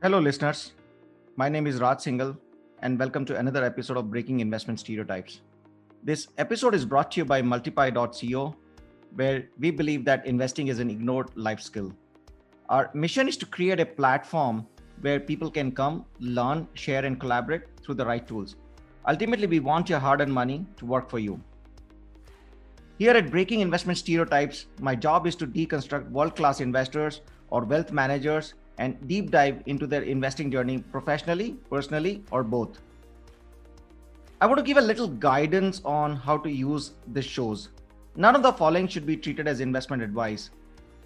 Hello, listeners. My name is Raj Singhal, and welcome to another episode of Breaking Investment Stereotypes. This episode is brought to you by Multiply.co, where we believe that investing is an ignored life skill. Our mission is to create a platform where people can come, learn, share, and collaborate through the right tools. Ultimately, we want your hard earned money to work for you. Here at Breaking Investment Stereotypes, my job is to deconstruct world class investors or wealth managers and deep dive into their investing journey professionally, personally, or both. I want to give a little guidance on how to use the shows. None of the following should be treated as investment advice.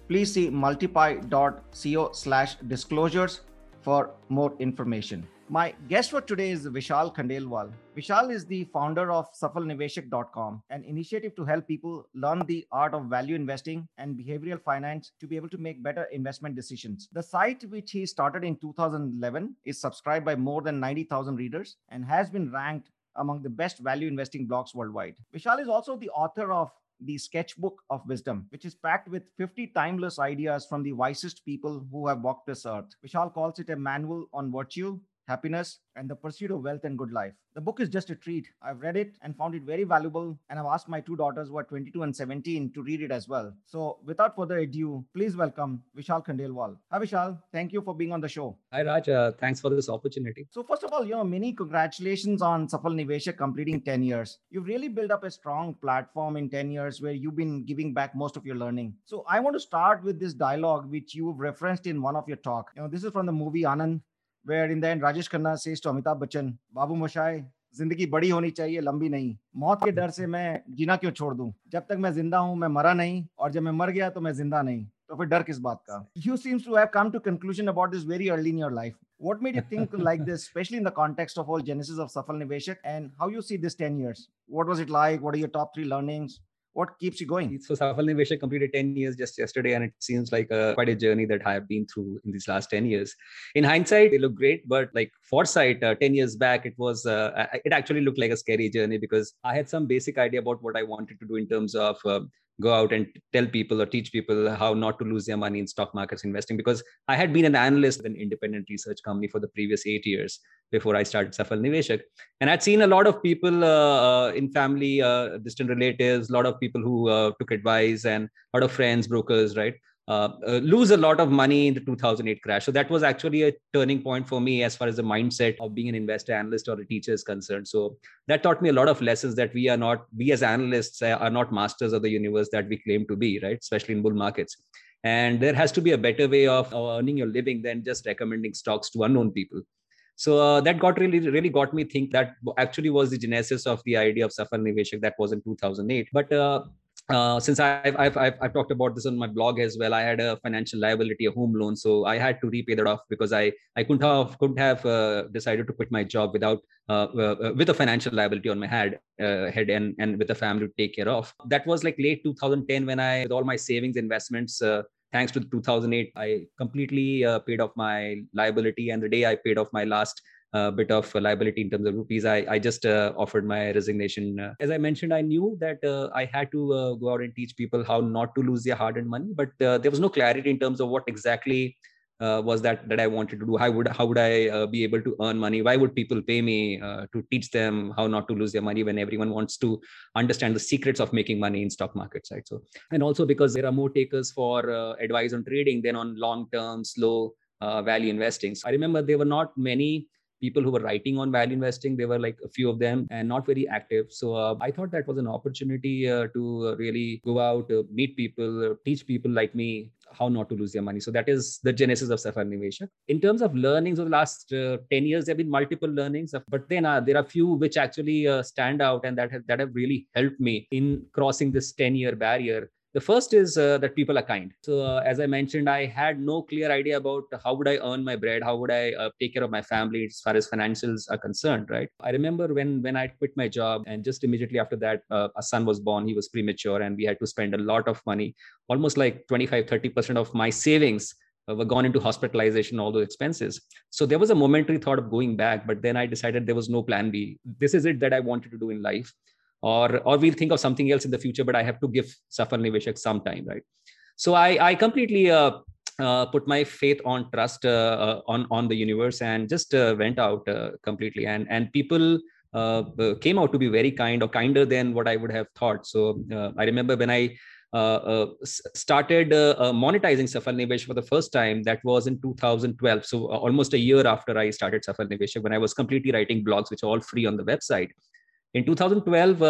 Please see multiply.co slash disclosures for more information. My guest for today is Vishal Khandelwal. Vishal is the founder of SafalNiveshak.com, an initiative to help people learn the art of value investing and behavioral finance to be able to make better investment decisions. The site, which he started in 2011, is subscribed by more than 90,000 readers and has been ranked among the best value investing blogs worldwide. Vishal is also the author of the sketchbook of wisdom, which is packed with 50 timeless ideas from the wisest people who have walked this earth. Vishal calls it a manual on virtue, happiness, and the pursuit of wealth and good life. The book is just a treat. I've read it and found it very valuable, and I've asked my two daughters, who are 22 and 17, to read it as well. So, without further ado, please welcome Vishal Khandelwal. Hi, Vishal. Thank you for being on the show. Hi, Raj. Uh, thanks for this opportunity. So, first of all, you know, many congratulations on Safal Niveshak completing 10 years. You've really built up a strong platform in 10 years where you've been giving back most of your learning. So, I want to start with this dialogue which you've referenced in one of your talk. You know, this is from the movie Anand where in the end Rajesh Khanna says to Amitabh Bachchan बाबू मशाए ज़िंदगी बड़ी होनी चाहिए, लंबी नहीं। मौत के डर से मैं जीना क्यों छोड़ दूँ? जब तक मैं ज़िंदा हूँ, मैं मरा नहीं, और जब मैं मर गया तो मैं ज़िंदा नहीं। तो फिर डर किस बात का? You seems to have come to conclusion about this very early in your life what made you think like this specially in the context of all genesis of सफल निवेशक and how you see this 10 years what was it like what are your top 3 learnings what keeps you going? So Safal Niveshak completed 10 years just yesterday, and it seems like a, quite a journey that I have been through in these last 10 years. In hindsight, they look great, but like foresight, uh, 10 years back, it was uh, it actually looked like a scary journey because I had some basic idea about what I wanted to do in terms of uh, go out and tell people or teach people how not to lose their money in stock markets investing because I had been an analyst at an independent research company for the previous eight years before I started Safal Niveshak. And I'd seen a lot of people uh, uh, in family, uh, distant relatives, a lot of people who uh, took advice and a lot of friends, brokers, right? Uh, uh, lose a lot of money in the 2008 crash. So that was actually a turning point for me as far as the mindset of being an investor analyst or a teacher is concerned. So that taught me a lot of lessons that we are not, we as analysts are not masters of the universe that we claim to be, right? Especially in bull markets. And there has to be a better way of earning your living than just recommending stocks to unknown people. So uh, that got really, really got me think that actually was the genesis of the idea of Safal Niveshak. That was in 2008. But uh, uh, since I've, I've, I've, I've, talked about this on my blog as well, I had a financial liability, a home loan, so I had to repay that off because I, I couldn't have couldn't have uh, decided to quit my job without uh, uh with a financial liability on my head uh, head and and with a family to take care of. That was like late 2010 when I, with all my savings investments, uh, thanks to 2008, I completely paid off my liability, and the day I paid off my last a bit of liability in terms of rupees, I, I just uh, offered my resignation. Uh, as I mentioned, I knew that uh, I had to uh, go out and teach people how not to lose their hard earned money, but uh, there was no clarity in terms of what exactly uh, was that that I wanted to do. How would how would I be able to earn money? Why would people pay me to teach them how not to lose their money when everyone wants to understand the secrets of making money in stock markets, right? So, and also because there are more takers for advice on trading than on long term, slow value investing. So I remember there were not many people who were writing on value investing. There were like a few of them and not very active. So uh, I thought that was an opportunity uh, to uh, really go out, uh, meet people, uh, teach people like me how not to lose their money. So that is the genesis of Safal Niveshak. In terms of learnings of the last uh, 10 years, there have been multiple learnings, but then uh, there are few which actually uh, stand out and that have, that have really helped me in crossing this 10 year barrier the first is uh, that people are kind. So uh, as i mentioned i had no clear idea about how would i earn my bread how would i uh, take care of my family as far as financials are concerned right? I remember when when i quit my job and just immediately after that uh, a son was born he was premature and we had to spend a lot of money. Almost like 25 30% of my savings uh, were gone into hospitalization all those expenses. So there was a momentary thought of going back but then i decided there was no plan b. This is it that i wanted to do in life or or we'll think of something else in the future but i have to give safal niveshak some time right so i i completely uh, uh, put my faith on trust uh, uh on on the universe and just uh, went out uh, completely and and people came out to be very kind or kinder than what i would have thought so i remember when i started monetizing Safal Nivesh for the first time. That was in 2012. So almost a year after I started Safal Nivesh, when I was completely writing blogs, which are all free on the website. In 2012,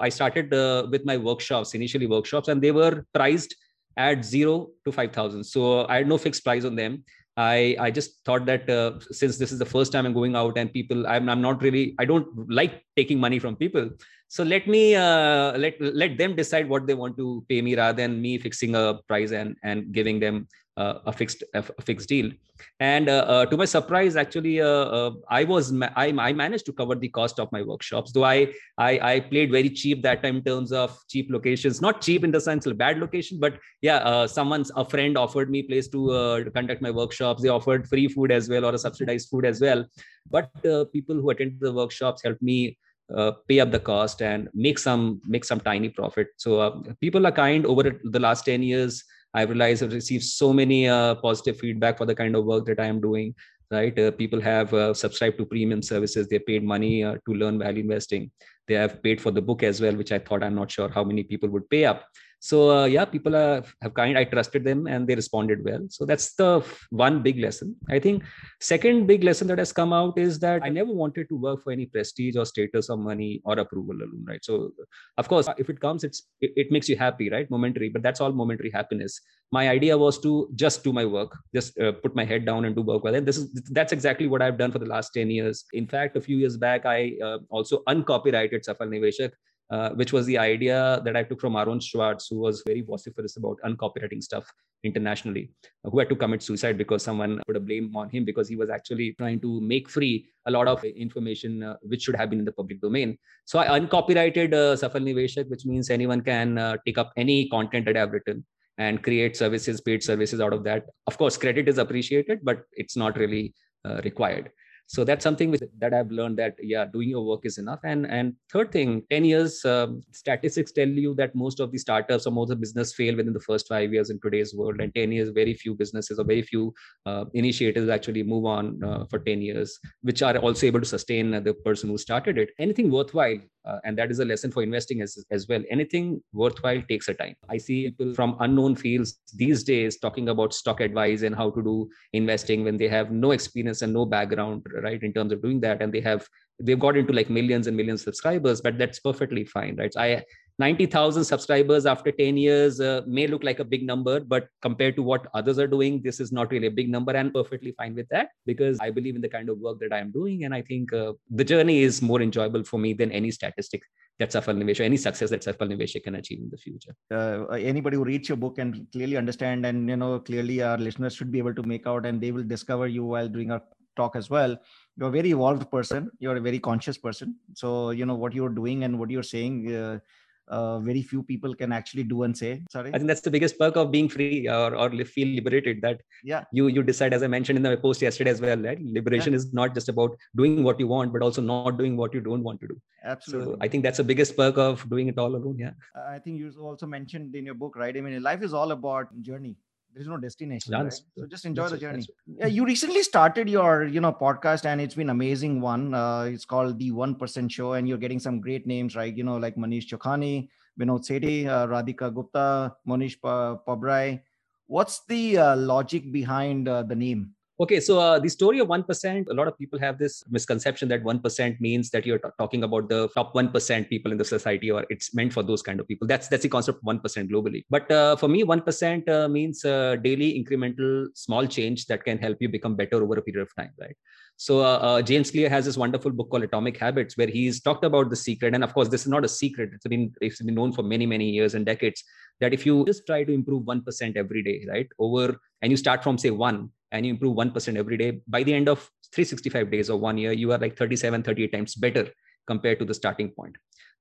I started with my workshops, initially workshops, and they were priced at zero to 5000 so i had no fixed price on them. I i just thought that uh, since this is the first time i'm going out and people i'm, I'm not really i don't like taking money from people. So let me uh, let let them decide what they want to pay me rather than me fixing a price and and giving them uh, a fixed a fixed deal. And uh, uh, to my surprise actually uh, i was I, I managed to cover the cost of my workshops though I, I i played very cheap that time in terms of cheap locations. Not cheap in the sense of bad location but yeah someone's a friend offered me place to conduct my workshops. They offered free food as well or a subsidized food as well. But people who attended the workshops helped me uh, pay up the cost and make some make some tiny profit. So uh, people are kind over the last 10 years I realized I've received so many uh, positive feedback for the kind of work that I am doing. Right, uh, people have uh, subscribed to premium services. They paid money uh, to learn value investing. They have paid for the book as well, which I thought I'm not sure how many people would pay up so uh, yeah people are, have kind i trusted them and they responded well. So that's the one big lesson. I think second big lesson that has come out is that i never wanted to work for any prestige or status or money or approval alone right? So of course if it comes it's it, it makes you happy right? Momentary but that's all momentary happiness. My idea was to just do my work just uh, put my head down and do work well. And this is that's exactly what i've done for the last 10 years. In fact a few years back i uh, also uncopyrighted safal niveshak uh, which was the idea that I took from Aaron Swartz, who was very vociferous about uncopywriting stuff internationally, who had to commit suicide because someone put a blame on him because he was actually trying to make free a lot of information uh, which should have been in the public domain. So I uncopyrighted uh, Safal Niveshak, which means anyone can uh, take up any content that I've written and create services, paid services out of that. Of course, credit is appreciated, but it's not really uh, required so that's something that i've learned that yeah doing your work is enough. And and third thing 10 years um, statistics tell you that most of the startups or most of the business fail within the first five years in today's world. And 10 years very few businesses or very few uh, initiatives actually move on uh, for 10 years which are also able to sustain the person who started it. Anything worthwhile uh, and that is a lesson for investing as, as well. Anything worthwhile takes a time. I see people from unknown fields these days talking about stock advice and how to do investing when they have no experience and no background right in terms of doing that. And they have they've got into like millions and millions of subscribers but that's perfectly fine right? I 90000 subscribers after 10 years uh, may look like a big number but compared to what others are doing this is not really a big number. And perfectly fine with that because i believe in the kind of work that i am doing and i think uh, the journey is more enjoyable for me than any statistic that Safal Nivesh any success that Safal Nivesh can achieve in the future. Uh, anybody who reads your book and clearly understand and you know clearly our listeners should be able to make out and they will discover you while doing our talk as well. You're a very evolved person. You're a very conscious person. So you know what you're doing and what you're saying uh, uh, very few people can actually do and say sorry. I think that's the biggest perk of being free or, or feel liberated that yeah. you you decide as i mentioned in the post yesterday as well right liberation yeah. is not just about doing what you want but also not doing what you don't want to do. Absolutely. So i think that's the biggest perk of doing it all alone yeah. I think you also mentioned in your book right? I mean life is all about journey there is no destination right? so just enjoy the journey. yeah you recently started your you know podcast and it's been amazing one. Uh, it's called the 1% show and you're getting some great names right? You know like manish chokhani vinod sethi uh, radhika gupta monish pabrai. What's the uh, logic behind uh, the name Okay, so uh, the story of 1%, a lot of people have this misconception that 1% means that you're t- talking about the top 1% people in the society or it's meant for those kind of people. That's that's the concept of 1% globally. But uh, for me, 1% uh, means uh, daily incremental small change that can help you become better over a period of time, right? So uh, uh, James Clear has this wonderful book called Atomic Habits where he's talked about the secret. And of course, this is not a secret. It's been, it's been known for many, many years and decades that if you just try to improve 1% every day, right, over, and you start from say one, and you improve 1% every day, by the end of 365 days or one year, you are like 37, 38 times better compared to the starting point.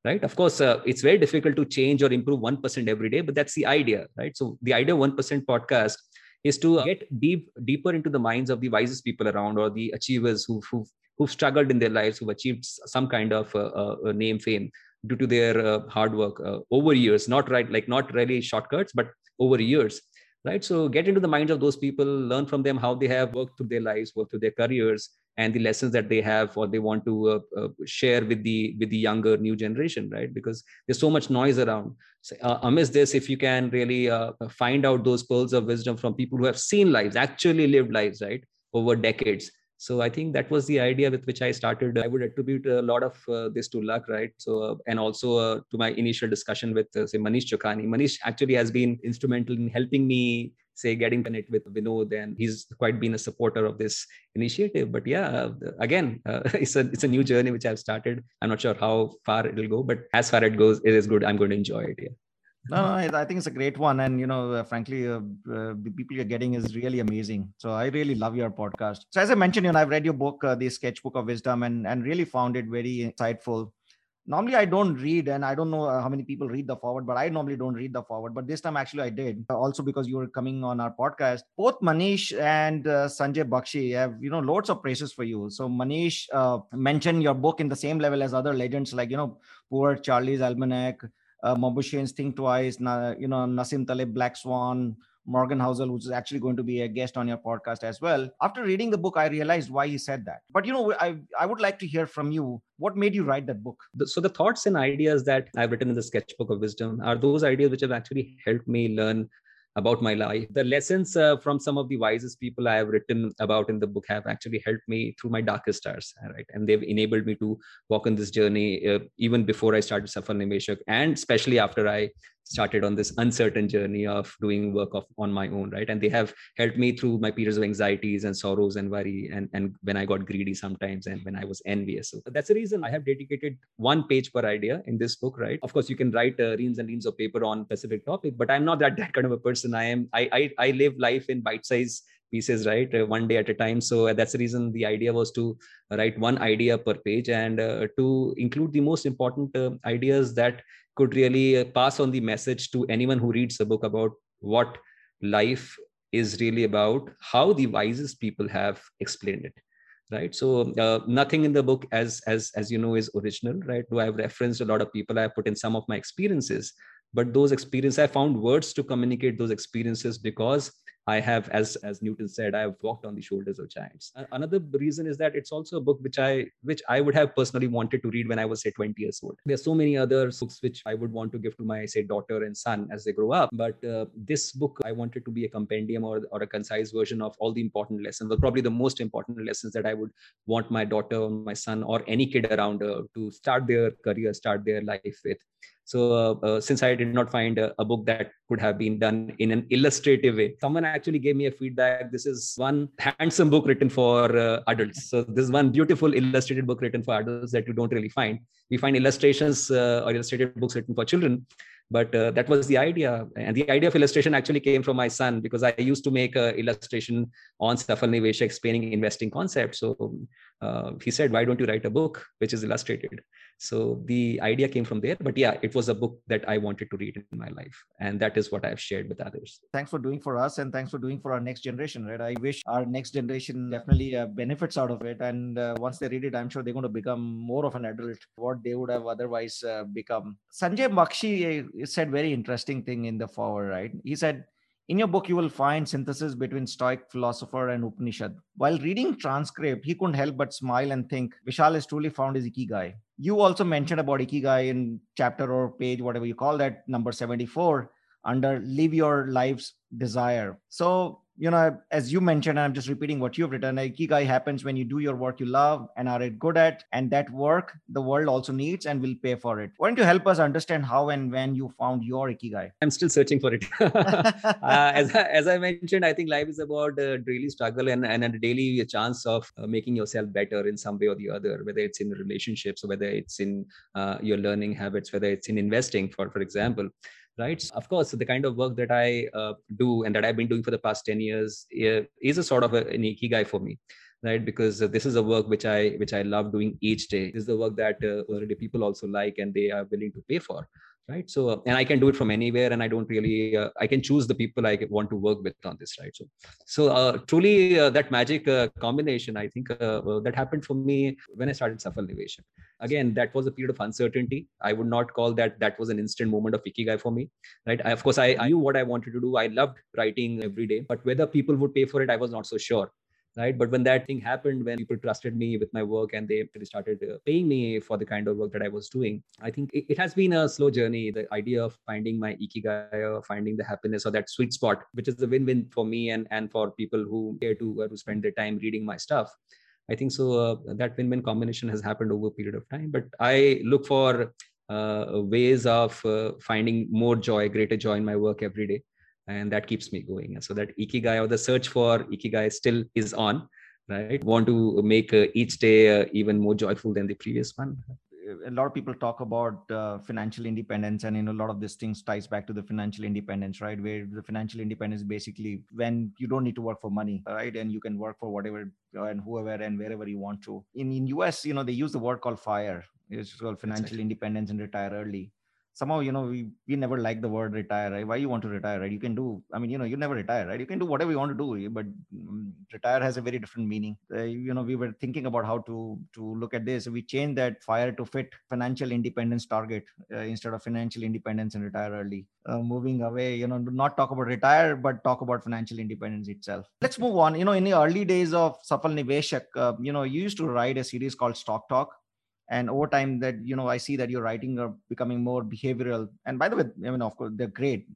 Right. Of course, uh, it's very difficult to change or improve 1% every day, but that's the idea. Right. So the idea 1% podcast is to get deep deeper into the minds of the wisest people around or the achievers who, who've, who've struggled in their lives, who've achieved some kind of uh, uh, name, fame due to their uh, hard work uh, over years, not right, like not really shortcuts, but over years right? So get into the minds of those people learn from them how they have worked through their lives worked through their careers and the lessons that they have or they want to uh, uh, share with the with the younger new generation right? Because there's so much noise around. So, uh, amidst this if you can really uh, find out those pearls of wisdom from people who have seen lives actually lived lives right over decades so i think that was the idea with which i started. I would attribute a lot of uh, this to luck right? So uh, and also uh, to my initial discussion with uh, say manish chokhani. Manish actually has been instrumental in helping me say getting connected with vinod and he's quite been a supporter of this initiative. But yeah again uh, it's a it's a new journey which i've started. I'm not sure how far it'll go but as far it goes it is good. I'm going to enjoy it yeah no, no, I think it's a great one, and you know, uh, frankly, uh, uh, the people you're getting is really amazing. So I really love your podcast. So as I mentioned, you know, I've read your book, uh, the Sketchbook of Wisdom, and and really found it very insightful. Normally, I don't read, and I don't know uh, how many people read the foreword, but I normally don't read the foreword. But this time, actually, I did. Also, because you were coming on our podcast, both Manish and uh, Sanjay Bakshi have you know loads of praises for you. So Manish mentioned your book in the same level as other legends like you know poor Charlie's Almanack uh, Think Twice, na, you know, Nassim Taleb, Black Swan, Morgan Housel, which is actually going to be a guest on your podcast as well. After reading the book, I realized why he said that. But you know, I I would like to hear from you. What made you write that book? So the thoughts and ideas that I've written in the sketchbook of wisdom are those ideas which have actually helped me learn about my life. The lessons uh, from some of the wisest people I have written about in the book have actually helped me through my darkest hours, right? And they've enabled me to walk on this journey uh, even before I started Safal Niveshak, and especially after I started on this uncertain journey of doing work of, on my own right? And they have helped me through my periods of anxieties and sorrows and worry and, and when i got greedy sometimes and when i was envious. So that's the reason i have dedicated one page per idea in this book right? Of course you can write uh, reams and reams of paper on specific topic but i'm not that, that kind of a person. I am i i, I live life in bite size pieces right? Uh, one day at a time. So uh, that's the reason the idea was to write one idea per page and uh, to include the most important uh, ideas that could really uh, pass on the message to anyone who reads the book about what life is really about how the wisest people have explained it right? So uh, nothing in the book as as as you know is original right? Though i've referenced a lot of people i put in some of my experiences but those experiences i found words to communicate those experiences because I have, as as Newton said, I have walked on the shoulders of giants. Another reason is that it's also a book which I which I would have personally wanted to read when I was say 20 years old. There's so many other books which I would want to give to my say daughter and son as they grow up, but uh, this book I wanted to be a compendium or or a concise version of all the important lessons, or probably the most important lessons that I would want my daughter my son or any kid around to start their career, start their life with. So uh, uh, since I did not find a, a, book that could have been done in an illustrative way, someone actually gave me a feedback. This is one handsome book written for uh, adults. So this is one beautiful illustrated book written for adults that you don't really find. We find illustrations or illustrated books written for children, but uh, that was the idea and the idea of illustration actually came from my son because i used to make a illustration on Safal Nivesh explaining investing concepts so uh, he said why don't you write a book which is illustrated so the idea came from there but yeah it was a book that i wanted to read in my life and that is what i've shared with others. Thanks for doing for us and thanks for doing for our next generation right? I wish our next generation definitely uh, benefits out of it and uh, once they read it i'm sure they're going to become more of an adult what they would have otherwise uh, become. Sanjay bakshi uh, said very interesting thing in the foreword right? He said in your book, you will find synthesis between Stoic philosopher and Upanishad. While reading transcript, he couldn't help but smile and think, Vishal has truly found his ikigai. You also mentioned about ikigai in chapter or page, whatever you call that, number 74, under live your life's desire. So you know, as you mentioned, I'm just repeating what you've written. Ikigai happens when you do your work you love and are good at, and that work the world also needs and will pay for it. Why don't you help us understand how and when you found your Ikigai? I'm still searching for it. uh, as, I, as I mentioned, I think life is about a daily struggle and, and a daily chance of uh, making yourself better in some way or the other, whether it's in relationships whether it's in uh, your learning habits, whether it's in investing, for, for example right? So of course the kind of work that i uh, do and that i've been doing for the past 10 years is a sort of a, an ikigai for me right? Because this is a work which i which i love doing each day. This is the work that uh, already people also like and they are willing to pay for right? So and i can do it from anywhere and i don't really uh, i can choose the people i want to work with on this right? So so uh, truly uh, that magic uh, combination i think uh, that happened for me when i started Safal Niveshak again that was a period of uncertainty. I would not call that that was an instant moment of ikigai for me right? I, of course I, I knew what i wanted to do. I loved writing every day but whether people would pay for it i was not so sure right? But when that thing happened when people trusted me with my work and they started uh, paying me for the kind of work that i was doing i think it, has been a slow journey. The idea of finding my ikigai or finding the happiness or that sweet spot which is the win-win for me and and for people who care to to spend their time reading my stuff. I think so uh, that win-win combination has happened over a period of time. But i look for uh, ways of uh, finding more joy greater joy in my work every day and that keeps me going. And so that ikigai or the search for ikigai still is on right? Want to make uh, each day uh, even more joyful than the previous one. A lot of people talk about uh, financial independence and you know a lot of these things ties back to the financial independence right? Where the financial independence basically when you don't need to work for money right? And you can work for whatever and whoever and wherever you want to. In in us you know they use the word called fire. It's called financial independence and retire early somehow you know we we never like the word retire right? Why you want to retire right? You can do i mean you know you never retire right? You can do whatever you want to do but um, retire has a very different meaning. Uh, you know we were thinking about how to to look at this. We changed that fire to fit financial independence target uh, instead of financial independence and retire early. Uh, moving away you know not talk about retire but talk about financial independence itself. Let's move on. You know in the early days of safal niveshak you know you used to write a series called stock talk and over time that you know i see that your writing are becoming more behavioral. And by the way i mean of course they're great.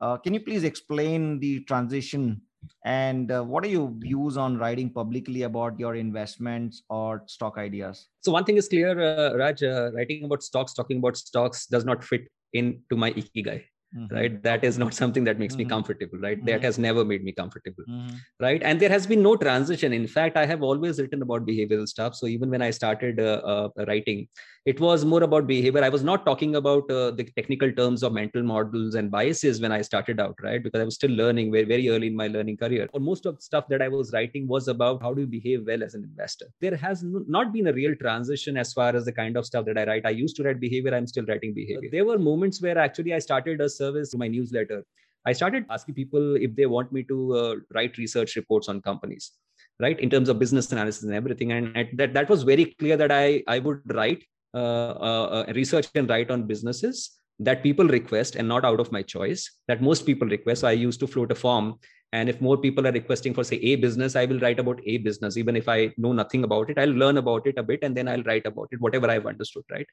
Uh, can you please explain the transition? And uh, what are your views on writing publicly about your investments or stock ideas? So one thing is clear uh, raj uh, writing about stocks talking about stocks does not fit into my ikigai mm-hmm. right? That is not something that makes mm-hmm. me comfortable right? Mm-hmm. that has never made me comfortable mm-hmm. right? And there has been no transition. In fact i have always written about behavioral stuff. So even when i started uh, uh, writing it was more about behavior. I was not talking about uh, the technical terms of mental models and biases when i started out right? Because i was still learning very very early in my learning career. Or most of the stuff that i was writing was about how do you behave well as an investor. There has not been a real transition as far as the kind of stuff that i write. I used to write behavior. I'm still writing behavior. There were moments where actually i started a service to my newsletter. I started asking people if they want me to uh, write research reports on companies right in terms of business analysis and everything. And that that was very clear that i i would write uh, uh, uh, research and write on businesses that people request and not out of my choice that most people request. So i used to float a form. And if more people are requesting for say a business i will write about a business. Even if i know nothing about it i'll learn about it a bit and then i'll write about it whatever i've understood right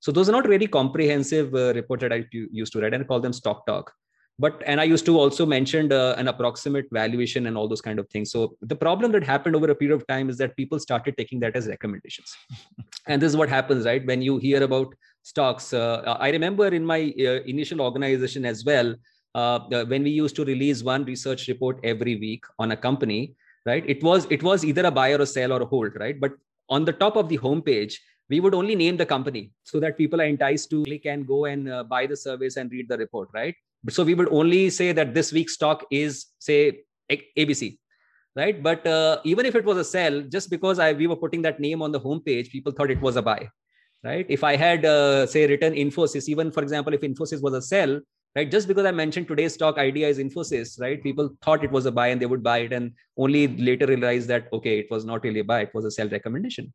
so those are not really comprehensive uh, reports that i used to write and call them stock talk. But and i used to also mention uh, an approximate valuation and all those kind of things. So the problem that happened over a period of time is that people started taking that as recommendations. And this is what happens right? When you hear about stocks uh, i remember in my uh, initial organization as well uh, when we used to release one research report every week on a company right? It was it was either a buy or a sell or a hold right? But on the top of the homepage we would only name the company so that people are enticed to click and go and uh, buy the service and read the report right? So we would only say that this week's stock is say abc right? But uh, even if it was a sell just because i we were putting that name on the homepage people thought it was a buy right? If i had uh, say written infosys even for example if infosys was a sell right? Just because i mentioned today's stock idea is infosys right? People thought it was a buy and they would buy it and only later realized that okay it was not really a buy it was a sell recommendation.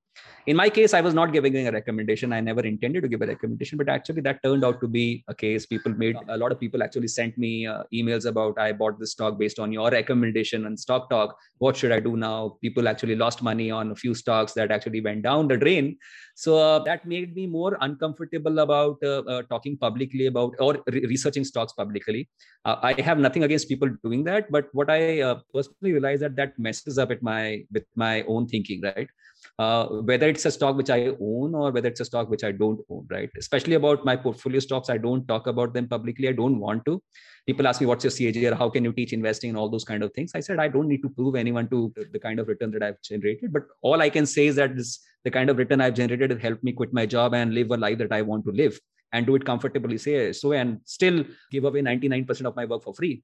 In my case i was not giving a recommendation. I never intended to give a recommendation but actually that turned out to be a case. People made a lot of people actually sent me uh, emails about i bought this stock based on your recommendation and stock talk. What should i do now? People actually lost money on a few stocks that actually went down the drain so uh, that made me more uncomfortable about uh, uh talking publicly about or re- researching stocks publicly uh, i have nothing against people doing that but what i personally realized that that messes up at my with my own thinking right whether it's a stock which I own or whether it's a stock which I don't own, right? Especially about my portfolio stocks, I don't talk about them publicly. I don't want to. People ask me, what's your CAGR? How can you teach investing and all those kind of things? I said, I don't need to prove anyone to the kind of return that I've generated. But all I can say is that this the kind of return I've generated has helped me quit my job and live a life that I want to live and do it comfortably, say so, and still give away 99% of my work for free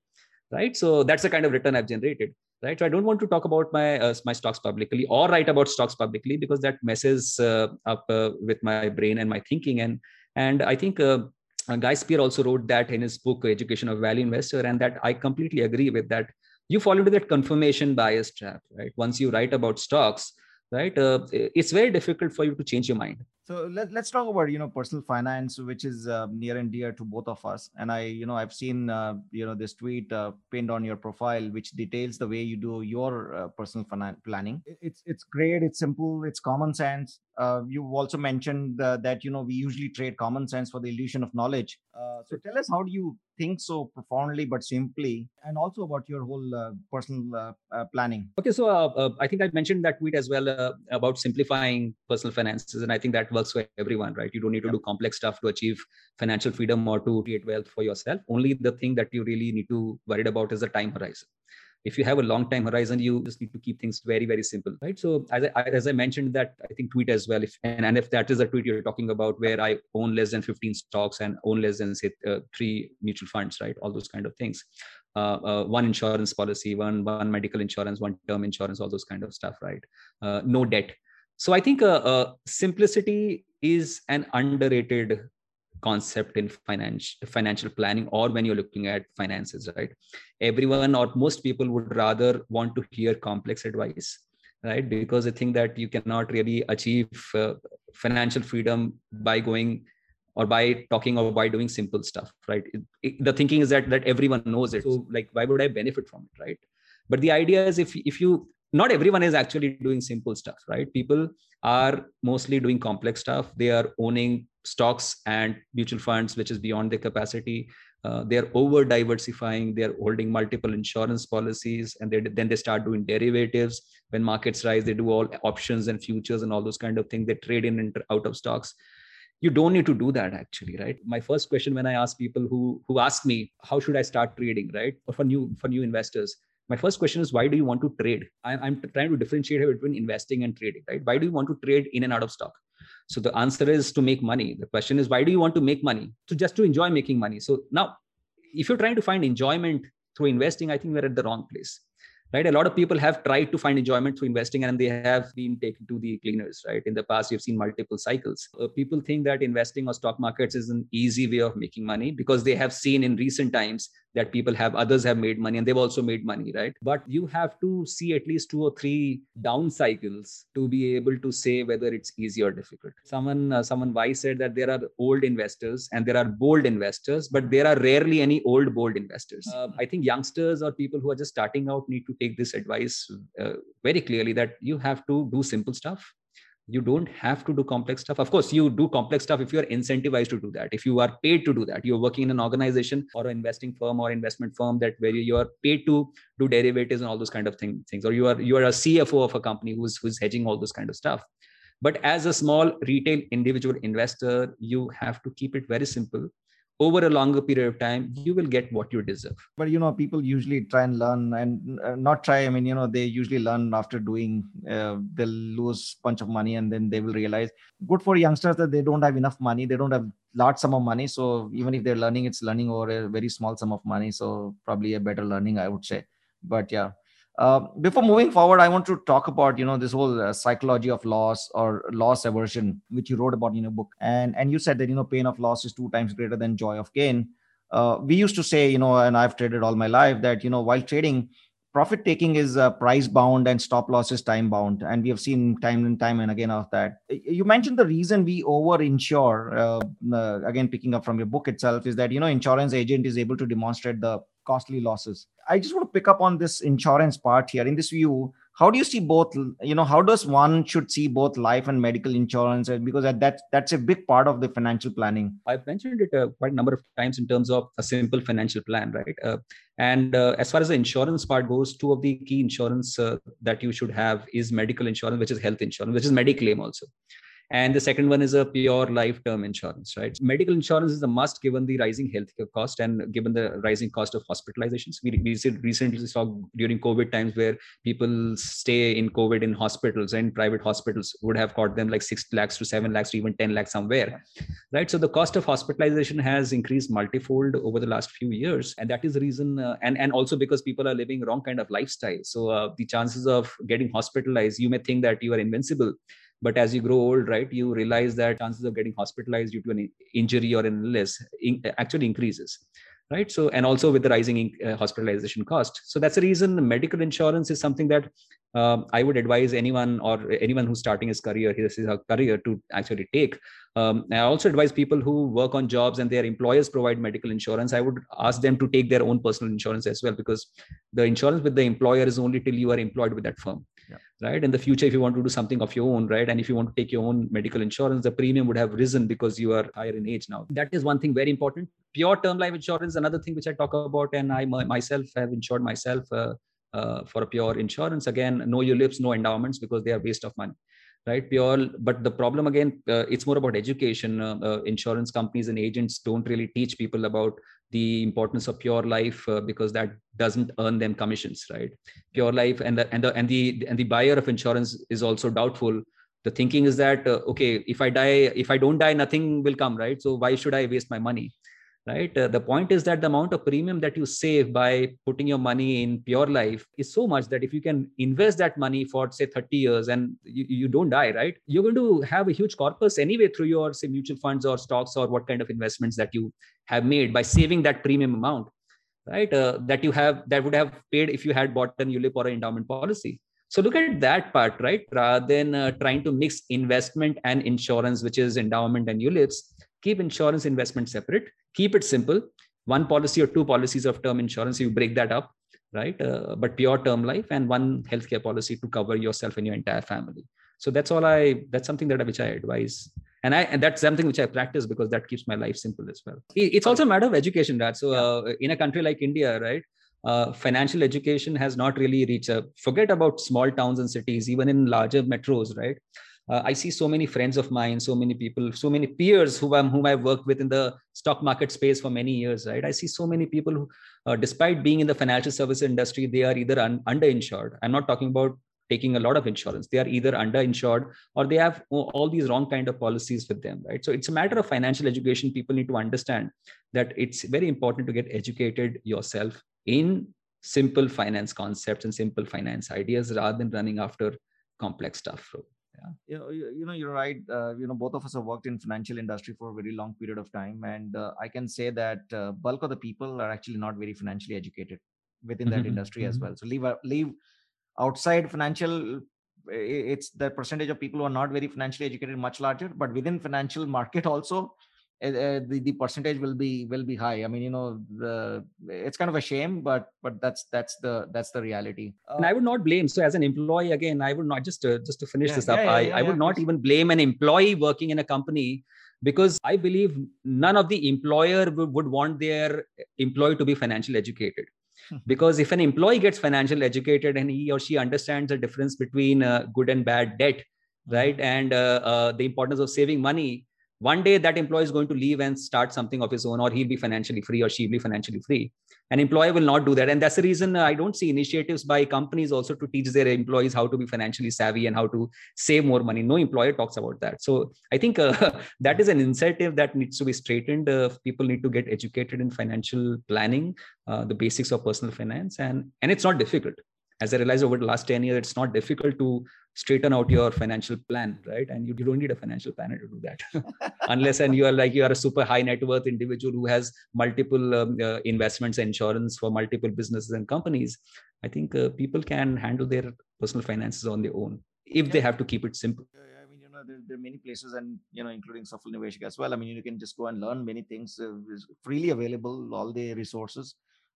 right? So that's the kind of return i've generated right? So i don't want to talk about my uh, my stocks publicly or write about stocks publicly because that messes uh, up uh, with my brain and my thinking. And and i think uh, uh, guy spier also wrote that in his book education of value investor and that i completely agree with that. You fall into that confirmation bias trap right? Once you write about stocks right? Uh, it's very difficult for you to change your mind so let, let's talk about you know personal finance which is uh, near and dear to both of us. And i you know i've seen uh, you know this tweet uh, pinned on your profile which details the way you do your uh, personal finance planning. It's it's great it's simple it's common sense. Uh, you've also mentioned uh, that you know we usually trade common sense for the illusion of knowledge. So tell us how do you think so profoundly but simply? And also about your whole uh, personal uh, uh, planning. Okay so uh, uh, i think i mentioned that tweet as well uh, about simplifying personal finances. And i think that works for everyone right? You don't need to do complex stuff to achieve financial freedom or to create wealth for yourself. Only the thing that you really need to worry about is the time horizon. If you have a long time horizon you just need to keep things very very simple right? So as I, as I mentioned that i think tweet as well if and, and if that is a tweet you're talking about where i own less than 15 stocks and own less than say uh, three mutual funds right? All those kind of things. Uh, uh, one insurance policy one one medical insurance one term insurance all those kind of stuff right? Uh, no debt so i think uh, uh, simplicity is an underrated concept in finance financial planning or when you're looking at finances right? Everyone or most people would rather want to hear complex advice right? Because they think that you cannot really achieve uh, financial freedom by going or by talking or by doing simple stuff right? It, it, the thinking is that that everyone knows it. So like why would i benefit from it right? But the idea is if if you not everyone is actually doing simple stuff right? People are mostly doing complex stuff. They are owning stocks and mutual funds which is beyond their capacity. Uh, they're over diversifying they're holding multiple insurance policies and they, then they start doing derivatives. When markets rise they do all options and futures and all those kind of things. They trade in and out of stocks. You don't need to do that actually right? My first question when i ask people who who ask me how should i start trading? right? Or for new for new investors my first question is why do you want to trade? I'm, I'm trying to differentiate between investing and trading right? Why do you want to trade in and out of stock? So the answer is to make money. The question is why do you want to make money? To just to enjoy making money. So now if you're trying to find enjoyment through investing i think we're at the wrong place right? A lot of people have tried to find enjoyment through investing and they have been taken to the cleaners right? In the past you've seen multiple cycles. Uh, people think that investing or stock markets is an easy way of making money because they have seen in recent times that people have others have made money and they've also made money right? But you have to see at least two or three down cycles to be able to say whether it's easy or difficult. Someone uh, someone wise said that there are old investors and there are bold investors but there are rarely any old bold investors. Uh, i think youngsters or people who are just starting out need to take this advice uh, very clearly that you have to do simple stuff. You don't have to do complex stuff. Of course you do complex stuff if you are incentivized to do that. If you are paid to do that you're working in an organization or an investing firm or investment firm that where you are paid to do derivatives and all those kind of thing, things or you are you are a cfo of a company who's who's hedging all those kind of stuff. But as a small retail individual investor you have to keep it very simple over a longer period of time you will get what you deserve. But you know people usually try and learn and uh, not try i mean you know they usually learn after doing uh, they'll lose bunch of money and then they will realize good for youngsters that they don't have enough money they don't have large sum of money. So even if they're learning it's learning over a very small sum of money. So probably a better learning i would say. But yeah uh, before moving forward, I want to talk about you know this whole uh, psychology of loss or loss aversion, which you wrote about in your book, and and you said that you know pain of loss is two times greater than joy of gain. Uh, we used to say, you know, and I've traded all my life that you know while trading, profit taking is uh, price bound and stop loss is time bound, and we have seen time and time and again of that. You mentioned the reason we over insure. Uh, uh, again, picking up from your book itself, is that you know insurance agent is able to demonstrate the costly losses. I just want to pick up on this insurance part here. In this view, how do you see both? You know, how does one should see both life and medical insurance? Because that that's a big part of the financial planning. I've mentioned it uh, quite a number of times in terms of a simple financial plan, right? Uh, and uh, as far as the insurance part goes, two of the key insurance uh, that you should have is medical insurance, which is health insurance, which is Mediclaim also and the second one is a pure life term insurance right? Medical insurance is a must given the rising healthcare cost and given the rising cost of hospitalizations. We, we recently saw during covid times where people stay in covid in hospitals and private hospitals would have cost them like 6 lakhs to 7 lakhs to even 10 lakhs somewhere right? So the cost of hospitalization has increased multifold over the last few years. And that is the reason uh, and and also because people are living wrong kind of lifestyle. So uh, the chances of getting hospitalized you may think that you are invincible but as you grow old right you realize that chances of getting hospitalized due to an injury or an illness actually increases right so and also with the rising uh, hospitalization cost so that's the reason medical insurance is something that um, I would advise anyone or anyone who's starting his career, his, his career to actually take. Um, I also advise people who work on jobs and their employers provide medical insurance. I would ask them to take their own personal insurance as well because the insurance with the employer is only till you are employed with that firm. Yeah. Right. In the future, if you want to do something of your own, right, and if you want to take your own medical insurance, the premium would have risen because you are higher in age now. That is one thing very important. Pure term life insurance, another thing which I talk about, and I myself have insured myself. Uh, uh, for a pure insurance again no ULIPs no endowments because they are waste of money right pure but the problem again uh, it's more about education uh, uh, insurance companies and agents don't really teach people about the importance of pure life uh, because that doesn't earn them commissions right? Pure life and the and the and the and the buyer of insurance is also doubtful. The thinking is that uh, okay if i die if i don't die nothing will come right? So why should i waste my money right? Uh, the point is that the amount of premium that you save by putting your money in pure life is so much that if you can invest that money for say 30 years and you, you don't die right? You're going to have a huge corpus anyway through your say mutual funds or stocks or what kind of investments that you have made by saving that premium amount right? Uh, that you have that would have paid if you had bought an ulip or an endowment policy. So look at that part right? Rather than uh, trying to mix investment and insurance which is endowment and ulips keep insurance investment separate. Keep it simple. One policy or two policies of term insurance you break that up right? Uh, but pure term life and one healthcare policy to cover yourself and your entire family. So that's all i that's something that I, which i advise. And i and that's something which i practice because that keeps my life simple as well. It's also a matter of education right so uh, in a country like india right uh, financial education has not really reached a forget about small towns and cities even in larger metros right uh, I see so many friends of mine, so many people, so many peers who I'm, whom I've worked with in the stock market space for many years, right? I see so many people who, uh, despite being in the financial service industry, they are either un- underinsured. I'm not talking about taking a lot of insurance. They are either underinsured or they have all these wrong kind of policies with them, right? So it's a matter of financial education. People need to understand that it's very important to get educated yourself in simple finance concepts and simple finance ideas rather than running after complex stuff yeah you know you, you know you're right uh, you know both of us have worked in financial industry for a very long period of time and uh, i can say that uh, bulk of the people are actually not very financially educated within that mm-hmm. industry mm-hmm. as well so leave leave outside financial it's the percentage of people who are not very financially educated much larger but within financial market also uh, the, the percentage will be will be high. I mean you know the it's kind of a shame but but that's that's the that's the reality. Uh, and i would not blame so as an employee again i would not just to, just to finish yeah, this up yeah, i, yeah, I would not even blame an employee working in a company because i believe none of the employer would, would want their employee to be financially educated. Because if an employee gets financially educated and he or she understands the difference between uh, good and bad debt right mm-hmm. and uh, uh, the importance of saving money one day that employee is going to leave and start something of his own or he'll be financially free or she'll be financially free. An employer will not do that. And that's the reason i don't see initiatives by companies also to teach their employees how to be financially savvy and how to save more money. No employer talks about that. So i think uh, that is an incentive that needs to be straightened. Uh, people need to get educated in financial planning uh, the basics of personal finance. And and it's not difficult as I realized over the last 10 years, it's not difficult to straighten out your financial plan, right? And you, you don't need a financial planner to do that. Unless and you are like you are a super high net worth individual who has multiple um, uh, investments insurance for multiple businesses and companies. I think uh, people can handle their personal finances on their own if yeah. they have to keep it simple. I mean, you know, there, there, are many places, and you know, including Safal Niveshak as well. I mean, you can just go and learn many things. Uh, freely available, all the resources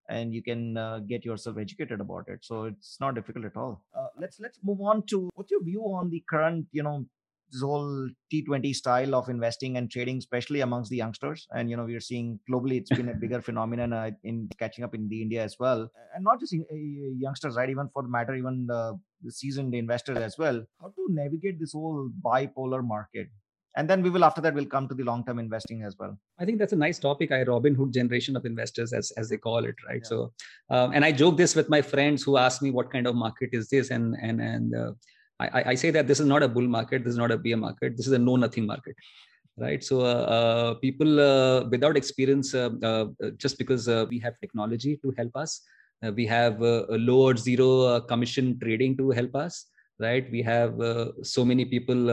and you can uh, get yourself educated about it so it's not difficult at all uh, let's let's move on to what's your view on the current you know this whole T20 style of investing and trading, especially amongst the youngsters. And you know, we're seeing globally, it's been a bigger phenomenon uh, in catching up in the India as well, and not just in, uh, youngsters, right? Even for the matter, even the seasoned investors as well. How to navigate this whole bipolar market? And then we will after that we'll come to the long term investing as well. I think that's a nice topic. I Robinhood generation of investors as, as they call it right? Yeah. so um, and i joke this with my friends who ask me what kind of market is this and and and uh, I, I say that this is not a bull market this is not a bear market this is a know nothing market right? So uh, uh, people uh, without experience uh, uh, just because we have technology to help us we have a low or zero commission trading to help us right? We have so many people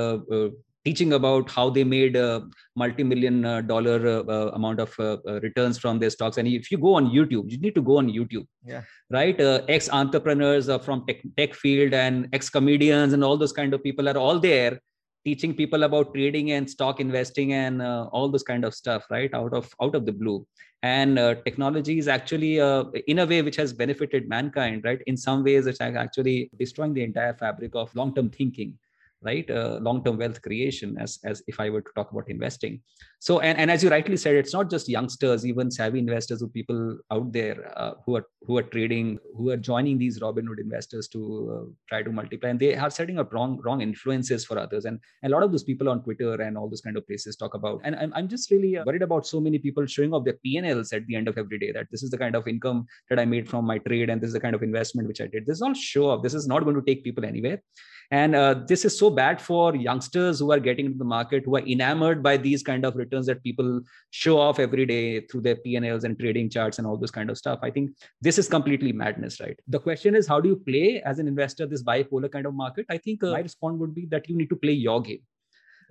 teaching about how they made a multi-million dollar uh, uh, amount of uh, uh, returns from their stocks. And if you go on youtube you need to go on youtube yeah. right? Uh, ex entrepreneurs from tech, tech field and ex comedians and all those kind of people are all there teaching people about trading and stock investing and all those kind of stuff right? Out of out of the blue. And technology is actually in a way which has benefited mankind right? In some ways it's actually destroying the entire fabric of long term thinking right? Uh, long-term wealth creation as, as if i were to talk about investing. So and, and as you rightly said it's not just youngsters even savvy investors or people out there uh, who are who are trading who are joining these robinhood investors to uh, try to multiply. And they are setting up wrong wrong influences for others. And, and a lot of those people on twitter and all those kind of places talk about and i'm, I'm just really uh, worried about so many people showing off their p&l's at the end of every day that this is the kind of income that i made from my trade and this is the kind of investment which i did. This is all show off. This is not going to take people anywhere and uh, this is so bad for youngsters who are getting into the market who are enamored by these kind of returns that people show off every day through their p&l's and trading charts and all this kind of stuff. I think this is completely madness right? The question is how do you play as an investor this bipolar kind of market? I think uh, my response would be that you need to play your game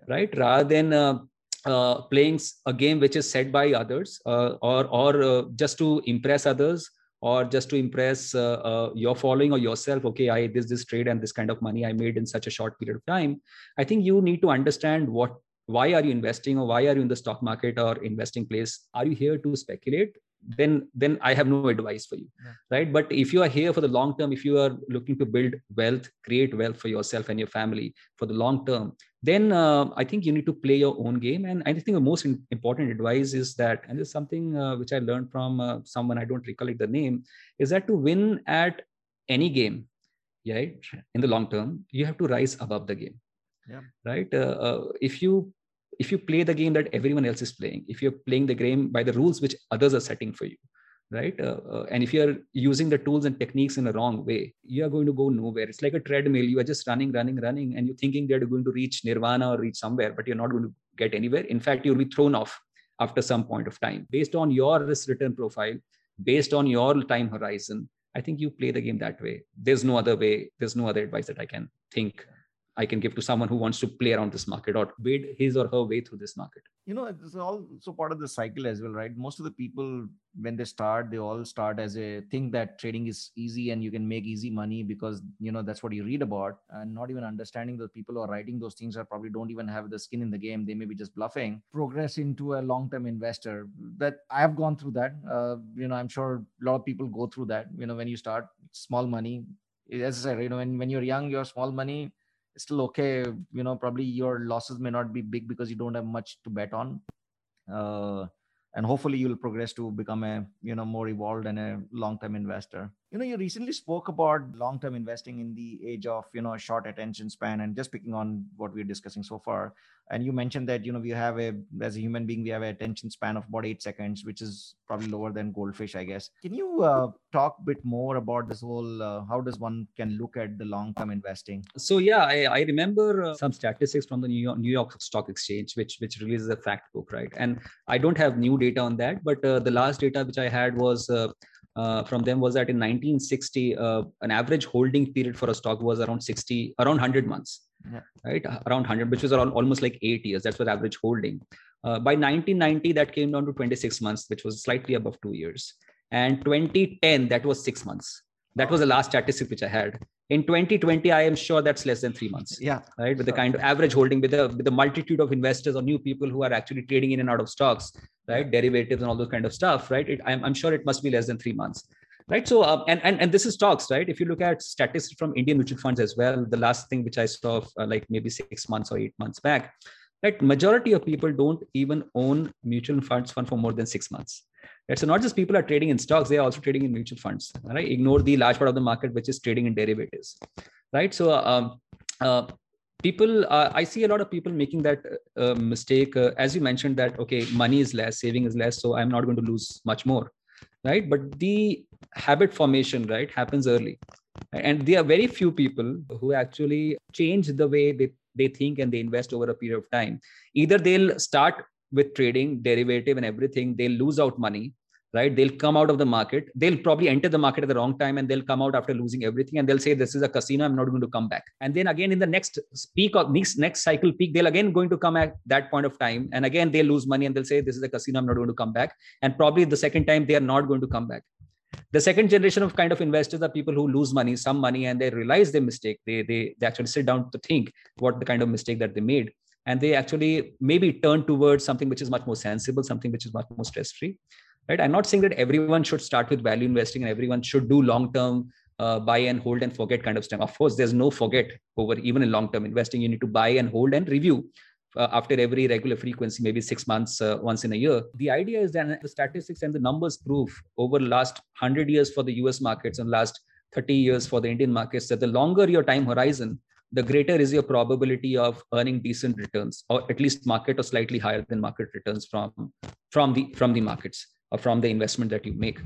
right? Rather than uh, uh, playing a game which is set by others uh, or or uh, just to impress others or just to impress uh, uh, your following or yourself okay i this this trade and this kind of money i made in such a short period of time i think you need to understand what why are you investing or why are you in the stock market or investing place? Are you here to speculate? Then then i have no advice for you yeah. right? But if you are here for the long term if you are looking to build wealth create wealth for yourself and your family for the long term then uh, i think you need to play your own game. And i think the most important advice is that and this is something uh, which i learned from uh, someone i don't recollect the name is that to win at any game right in the long term you have to rise above the game. Yeah. right? Uh, uh, if you if you play the game that everyone else is playing if you're playing the game by the rules which others are setting for you right? Uh, uh, and if you're using the tools and techniques in a wrong way you are going to go nowhere. It's like a treadmill. You are just running running running and you're thinking that you're going to reach nirvana or reach somewhere but you're not going to get anywhere. In fact you'll be thrown off after some point of time. Based on your risk return profile based on your time horizon i think you play the game that way. There's no other way. There's no other advice that i can think I can give to someone who wants to play around this market or wade his or her way through this market. You know, it's also part of the cycle as well, right? Most of the people, when they start, they all start as a think that trading is easy and you can make easy money because, you know, that's what you read about and not even understanding the people who are writing those things are probably don't even have the skin in the game. They may be just bluffing. Progress into a long-term investor that I have gone through that. Uh, you know, I'm sure a lot of people go through that. You know, when you start small money, as I said, you know, when, when you're young, you're small money still okay you know probably your losses may not be big because you don't have much to bet on. Uh, and hopefully you'll progress to become a you know more evolved and a long-term investor you know you recently spoke about long-term investing in the age of you know short attention span and just picking on what we're discussing so far. And you mentioned that you know we have a as a human being we have an attention span of about eight seconds which is probably lower than goldfish i guess. Can you uh, talk a bit more about this whole uh, how does one can look at the long-term investing? So yeah i, I remember uh, some statistics from the new york, new york stock exchange which which releases a fact book right? And i don't have new data on that but uh, the last data which i had was uh, uh, from them was that in 1960, uh, an average holding period for a stock was around 60, around 100 months, yeah. right? Around 100, which was around almost like eight years. That's what average holding. Uh, by 1990, that came down to 26 months, which was slightly above two years. And 2010, that was six months. That was the last statistic which I had. In 2020 i am sure that's less than three months yeah. right? With the kind of average holding with the with the multitude of investors or new people who are actually trading in and out of stocks right? Derivatives and all those kind of stuff right? It, I'm, I'm sure it must be less than three months right? So uh, and, and and this is stocks right? If you look at statistics from indian mutual funds as well the last thing which i saw uh, like maybe six months or eight months back right? Majority of people don't even own mutual funds fund for more than six months Right? So not just people are trading in stocks, they are also trading in mutual funds. Right? Ignore the large part of the market which is trading in derivatives. Right. So um, uh, people, uh, I see a lot of people making that uh, mistake. Uh, as you mentioned that okay, money is less, saving is less, so I'm not going to lose much more. Right. But the habit formation right happens early, and there are very few people who actually change the way they they think and they invest over a period of time. Either they'll start with trading derivative and everything they'll lose out money right? They'll come out of the market. They'll probably enter the market at the wrong time and they'll come out after losing everything and they'll say this is a casino. I'm not going to come back. And then again in the next peak of next next cycle peak they'll again going to come at that point of time. And again they'll lose money and they'll say this is a casino. I'm not going to come back. And probably the second time they are not going to come back. The second generation of kind of investors are people who lose money some money and they realize their mistake. They they, they actually sit down to think what the kind of mistake that they made. And they actually maybe turn towards something which is much more sensible something which is much more stress free right? I'm not saying that everyone should start with value investing and everyone should do long term uh, buy and hold and forget kind of stuff. Of course there's no forget over even in long term investing. You need to buy and hold and review uh, after every regular frequency maybe six months uh, once in a year. The idea is that the statistics and the numbers prove over the last 100 years for the us markets and last 30 years for the indian markets that the longer your time horizon the greater is your probability of earning decent returns or at least market or slightly higher than market returns from from the from the markets from the investment that you make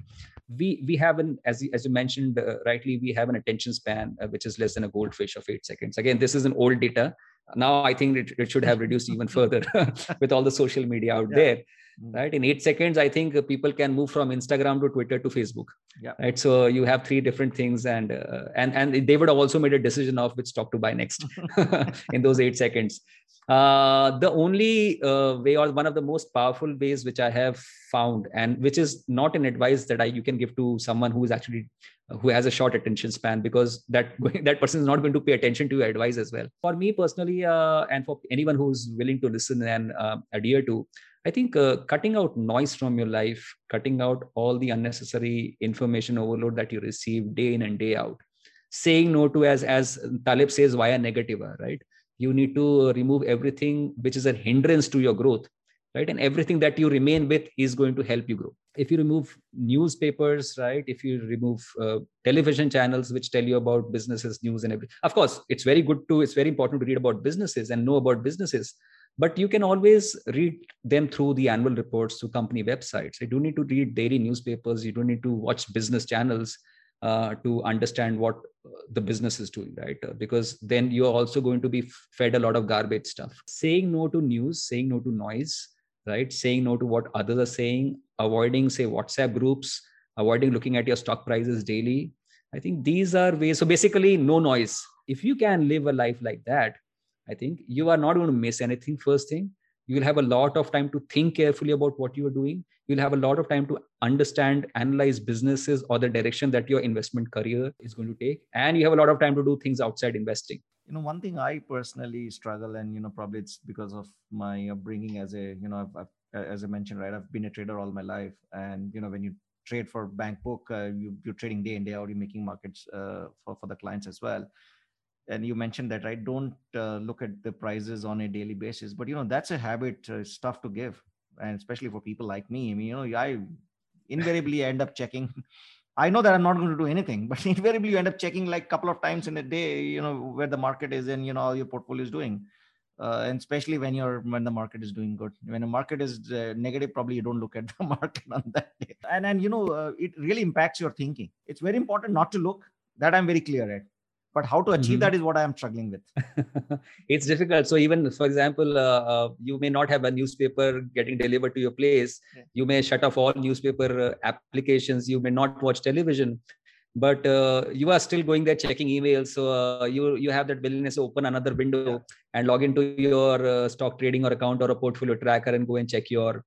we we have an as you, as you mentioned uh, rightly we have an attention span uh, which is less than a goldfish of 8 seconds again this is an old data now i think it, it should have reduced even further with all the social media out yeah. there mm. right in 8 seconds i think people can move from instagram to twitter to facebook yeah. right so you have three different things and uh, and and they would have also made a decision of which stock to buy next in those 8 seconds uh, the only uh, way or one of the most powerful ways which i have found and which is not an advice that i you can give to someone who is actually who has a short attention span because that that person is not going to pay attention to your advice as well. For me personally uh, and for anyone who's willing to listen and uh, adhere to i think uh, cutting out noise from your life cutting out all the unnecessary information overload that you receive day in and day out saying no to as as Taleb says via negativa right you need to remove everything which is a hindrance to your growth right? And everything that you remain with is going to help you grow. If you remove newspapers right? If you remove uh, television channels which tell you about businesses news and everything. Of course it's very good to it's very important to read about businesses and know about businesses but you can always read them through the annual reports through company websites. You don't need to read daily newspapers. You don't need to watch business channels uh, to understand what uh, the business is doing right? Uh, because then you're also going to be fed a lot of garbage stuff. Saying no to news saying no to noise right? Saying no to what others are saying avoiding say whatsapp groups avoiding looking at your stock prices daily. I think these are ways so basically no noise. If you can live a life like that i think you are not going to miss anything first thing you will have a lot of time to think carefully about what you are doing. You'll have a lot of time to understand analyze businesses or the direction that your investment career is going to take. And you have a lot of time to do things outside investing. You know one thing i personally struggle and you know probably it's because of my upbringing as a you know I've, I've, as i mentioned right i've been a trader all my life. And you know when you trade for bank book uh, you, you're trading day in day out you're making markets uh, for, for the clients as well and you mentioned that right? Don't uh, look at the prices on a daily basis but you know that's a habit uh, it's tough to give and especially for people like me. I mean you know i invariably end up checking. I know that I'm not going to do anything, but invariably you end up checking like a couple of times in a day, you know, where the market is and, you know, how your portfolio is doing. Uh, and especially when you're when the market is doing good. When the market is uh, negative probably you don't look at the market on that day. And and you know uh, it really impacts your thinking. It's very important not to look. That i'm very clear at but how to achieve mm-hmm. that is what i am struggling with it's difficult so even for example uh, uh, you may not have a newspaper getting delivered to your place yeah. you may shut off all newspaper uh, applications you may not watch television but uh, you are still going there checking emails so uh, you you have that willingness to open another window yeah. and log into your uh, stock trading or account or a portfolio tracker and go and check your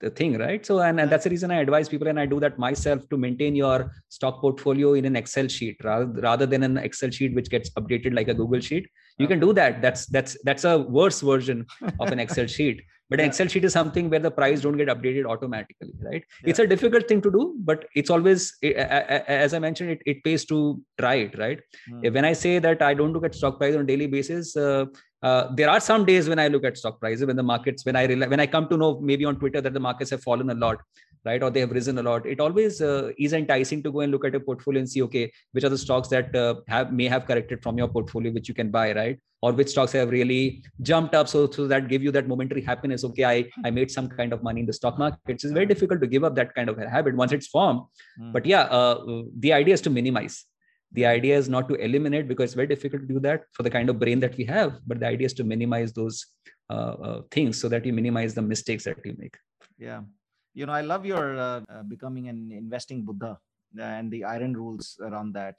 the thing right? So and, and that's the reason i advise people and i do that myself to maintain your stock portfolio in an excel sheet rather, rather than an excel sheet which gets updated like a google sheet. You can do that. That's that's that's a worse version of an excel sheet. But an excel sheet is something where the price don't get updated automatically right? Yeah. it's a difficult thing to do but it's always as i mentioned it, it pays to try it right? Mm. when i say that i don't look at stock price on daily basis uh, uh, there are some days when I look at stock prices when the markets when I when I come to know maybe on Twitter that the markets have fallen a lot, right, or they have risen a lot. It always uh, is enticing to go and look at a portfolio and see okay which are the stocks that uh, have may have corrected from your portfolio which you can buy, right, or which stocks have really jumped up so so that give you that momentary happiness. Okay, I I made some kind of money in the stock market. It's very difficult to give up that kind of habit once it's formed. Mm. But yeah, uh, the idea is to minimize the idea is not to eliminate because it's very difficult to do that for the kind of brain that we have but the idea is to minimize those uh, uh, things so that you minimize the mistakes that you make yeah you know i love your uh, uh, becoming an investing buddha and the iron rules around that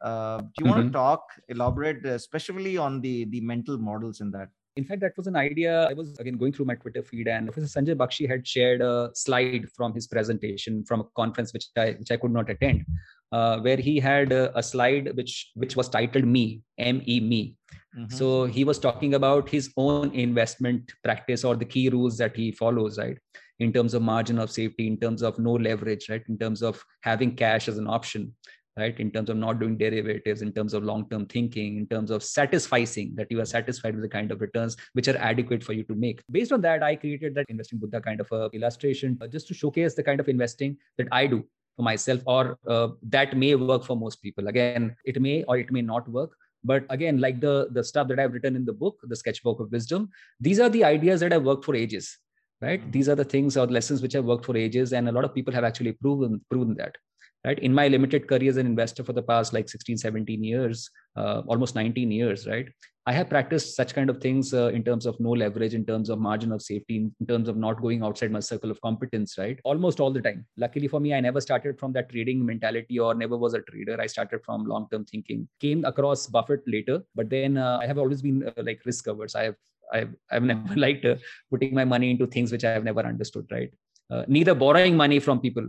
uh, do you mm-hmm. want to talk elaborate especially on the the mental models in that in fact, that was an idea. I was again going through my Twitter feed, and Professor Sanjay Bakshi had shared a slide from his presentation from a conference which I which I could not attend, uh, where he had a, a, slide which which was titled "Me," M E Me. Mm-hmm. So he was talking about his own investment practice or the key rules that he follows, right? In terms of margin of safety, in terms of no leverage, right? In terms of having cash as an option, right in terms of not doing derivatives in terms of long term thinking in terms of satisfying that you are satisfied with the kind of returns which are adequate for you to make based on that i created that investing buddha kind of a illustration uh, just to showcase the kind of investing that i do for myself or uh, that may work for most people. Again it may or it may not work. But again like the the stuff that i've written in the book the sketchbook of wisdom these are the ideas that have worked for ages right? Mm-hmm. these are the things or lessons which have worked for ages and a lot of people have actually proven proven that right? In my limited career as an investor for the past like 16 17 years uh, almost 19 years right i have practiced such kind of things uh, in terms of no leverage in terms of margin of safety in terms of not going outside my circle of competence right? Almost all the time. Luckily for me i never started from that trading mentality or never was a trader. I started from long term thinking. Came across buffett later but then uh, i have always been uh, like risk averse. I have I've, I've never liked uh, putting my money into things which I have never understood, right? Uh, neither borrowing money from people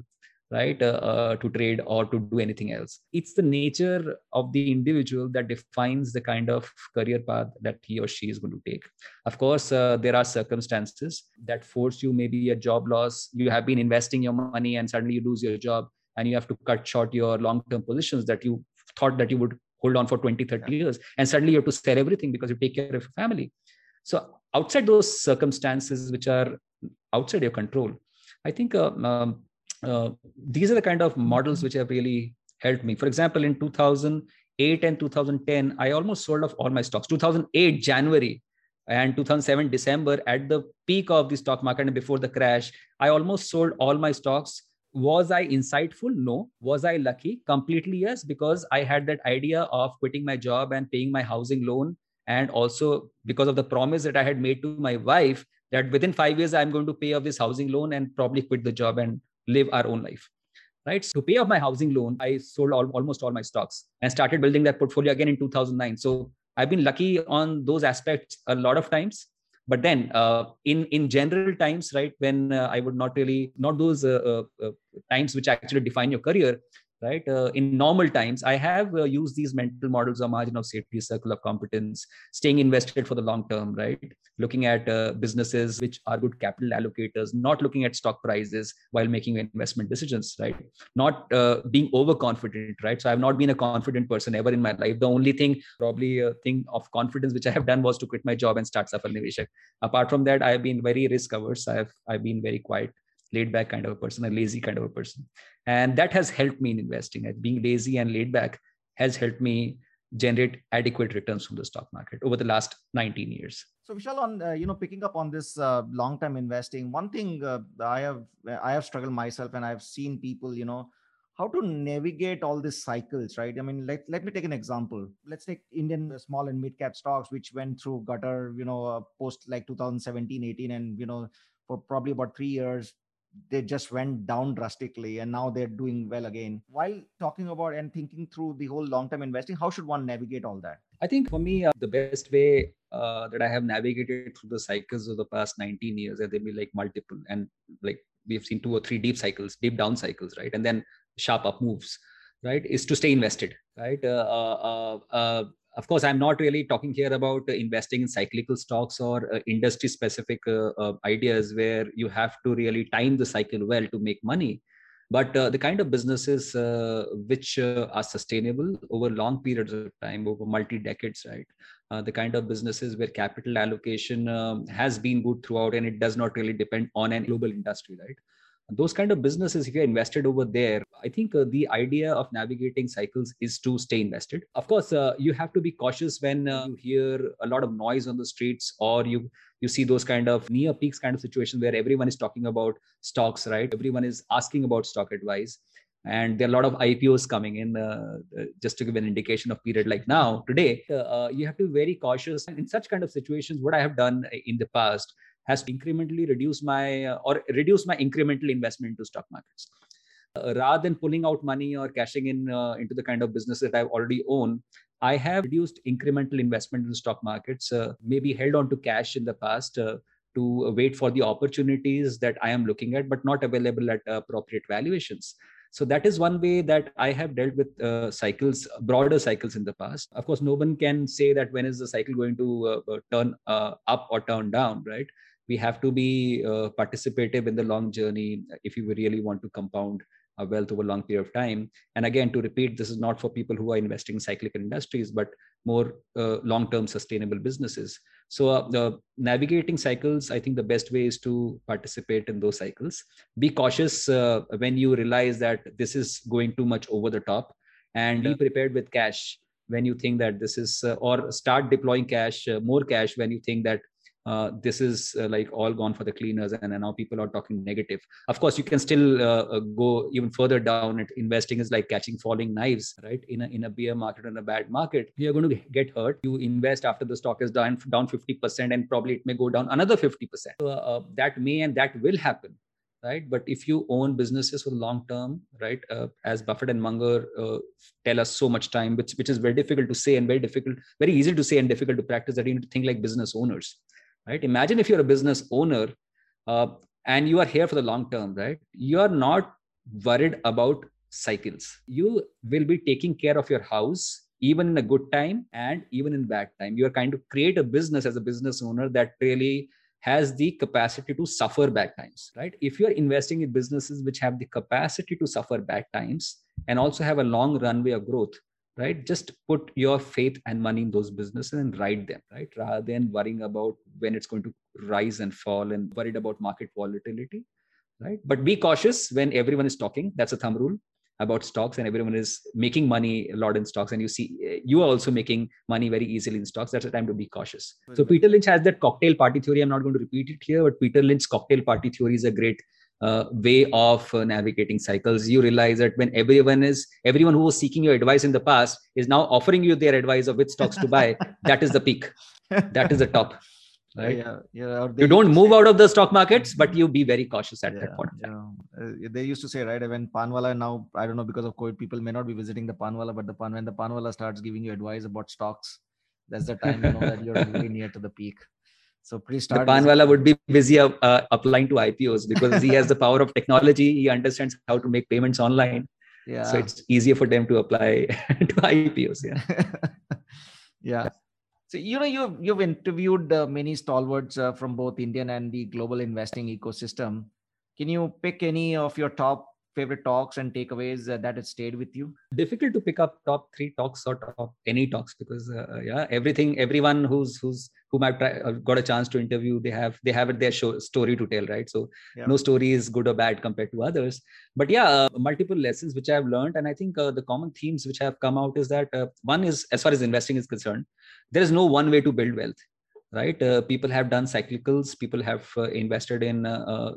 right uh, uh, to trade or to do anything else. It's the nature of the individual that defines the kind of career path that he or she is going to take. Of course uh, there are circumstances that force you maybe a job loss. You have been investing your money and suddenly you lose your job and you have to cut short your long term positions that you thought that you would hold on for 20 30 yeah. years and suddenly you have to sell everything because you take care of your family. So outside those circumstances which are outside your control i think uh, um, uh, these are the kind of models which have really helped me. For example, in 2008 and 2010, I almost sold off all my stocks. 2008 January and 2007 December, at the peak of the stock market and before the crash, I almost sold all my stocks. Was I insightful? No. Was I lucky? Completely yes, because I had that idea of quitting my job and paying my housing loan. And also because of the promise that I had made to my wife that within five years, I'm going to pay off this housing loan and probably quit the job and live our own life right? So to pay off my housing loan i sold all, almost all my stocks and started building that portfolio again in 2009 so i've been lucky on those aspects a lot of times. But then uh, in in general times right when uh, i would not really not those uh, uh, uh times which actually define your career right? Uh, in normal times, I have uh, used these mental models of margin of safety, circle of competence, staying invested for the long term, right? Looking at uh, businesses which are good capital allocators, not looking at stock prices while making investment decisions, right? Not uh, being overconfident, right? So I've not been a confident person ever in my life. The only thing, probably a thing of confidence which I have done was to quit my job and start Safal Niveshak. Apart from that, I have been very risk averse. I've I've been very quiet laid back kind of a person, a lazy kind of a person. And that has helped me in investing. Being lazy and laid back has helped me generate adequate returns from the stock market over the last 19 years. So Vishal, on uh, you know picking up on this uh, long-term investing, one thing uh, I have I have struggled myself, and I've seen people you know how to navigate all these cycles, right? I mean, let, let me take an example. Let's take Indian small and mid cap stocks, which went through gutter, you know, uh, post like 2017, 18, and you know, for probably about three years, they just went down drastically and now they're doing well again. While talking about and thinking through the whole long term investing how should one navigate all that? I think for me uh, the best way uh, that i have navigated through the cycles of the past 19 years and there be like multiple and like we've seen two or three deep cycles deep down cycles right? And then sharp up moves right is to stay invested right? Uh, uh, uh, uh of course i'm not really talking here about uh, investing in cyclical stocks or uh, industry specific uh, uh, ideas where you have to really time the cycle well to make money. But uh, the kind of businesses uh, which are sustainable over long periods of time over multi decades right the kind of businesses where capital allocation um, has been good throughout and it does not really depend on an global industry right those kind of businesses if you're invested over there i think uh, the idea of navigating cycles is to stay invested of course uh, you have to be cautious when uh, you hear a lot of noise on the streets or you you see those kind of near peaks kind of situation where everyone is talking about stocks right everyone is asking about stock advice and there are a lot of IPOs coming in. Uh, uh, just to give an indication of period like now, today, uh, uh, you have to be very cautious. In such kind of situations, what I have done in the past has to incrementally reduce my uh, or reduce my incremental investment into stock markets. Uh, rather than pulling out money or cashing in uh, into the kind of business that I already own, I have reduced incremental investment in stock markets, uh, maybe held on to cash in the past uh, to wait for the opportunities that I am looking at, but not available at appropriate valuations. So that is one way that I have dealt with uh, cycles, broader cycles in the past. Of course, no one can say that when is the cycle going to uh, turn uh, up or turn down, right? We have to be uh, participative in the long journey if you really want to compound a wealth over a long period of time. And again, to repeat, this is not for people who are investing in cyclical industries, but more uh, long-term sustainable businesses. So uh, navigating cycles, I think the best way is to participate in those cycles. Be cautious uh, when you realize that this is going too much over the top, and be prepared with cash when you think that this is, uh, or start deploying cash, uh, more cash when you think that uh, this is uh, like all gone for the cleaners and, and, now people are talking negative. Of course you can still uh, uh go even further down it. Investing is like catching falling knives right? In a, in a bear market and a bad market you're going to get hurt. You invest after the stock is down down 50% and probably it may go down another 50% so, uh, that may and that will happen right? But if you own businesses for the long term right uh, as buffett and munger uh, tell us so much time which which is very difficult to say and very difficult very easy to say and difficult to practice that you need to think like business owners right? Imagine if you're a business owner uh, and you are here for the long term right? You are not worried about cycles. You will be taking care of your house even in a good time and even in bad time. You are kind of create a business as a business owner that really has the capacity to suffer bad times right? If you are investing in businesses which have the capacity to suffer bad times and also have a long runway of growth right? Just put your faith and money in those businesses and ride them right? Rather than worrying about when it's going to rise and fall and worried about market volatility right? But be cautious when everyone is talking. That's a thumb rule about stocks and everyone is making money a lot in stocks and you see you are also making money very easily in stocks. That's a time to be cautious. So peter lynch has that cocktail party theory. I'm not going to repeat it here but peter lynch's cocktail party theory is a great uh, way of uh, navigating cycles. You realize that when everyone is everyone who was seeking your advice in the past is now offering you their advice of which stocks to buy that is the peak. That is the top right? Yeah, yeah you don't move say, out of the stock markets but you be very cautious at yeah, that point yeah. Uh, they used to say right when panwala now i don't know because of covid people may not be visiting the panwala but the pan when the panwala starts giving you advice about stocks that's the time you know that you're really near to the peak so please start. The Panwala would be busy uh, applying to IPOs because he has the power of technology. He understands how to make payments online. Yeah. So it's easier for them to apply to IPOs. Yeah. yeah. So you know you've you've interviewed uh, many stalwarts uh, from both Indian and the global investing ecosystem. Can you pick any of your top favorite talks and takeaways uh, that had stayed with you? Difficult to pick up top three talks or top any talks because uh, yeah, everything, everyone who's who's whom I've uh, got a chance to interview, they have they have their show, story to tell, right? So yeah. no story is good or bad compared to others. But yeah, uh, multiple lessons which I've learned, and I think uh, the common themes which have come out is that uh, one is as far as investing is concerned, there is no one way to build wealth right uh, people have done cyclicals people have uh, invested in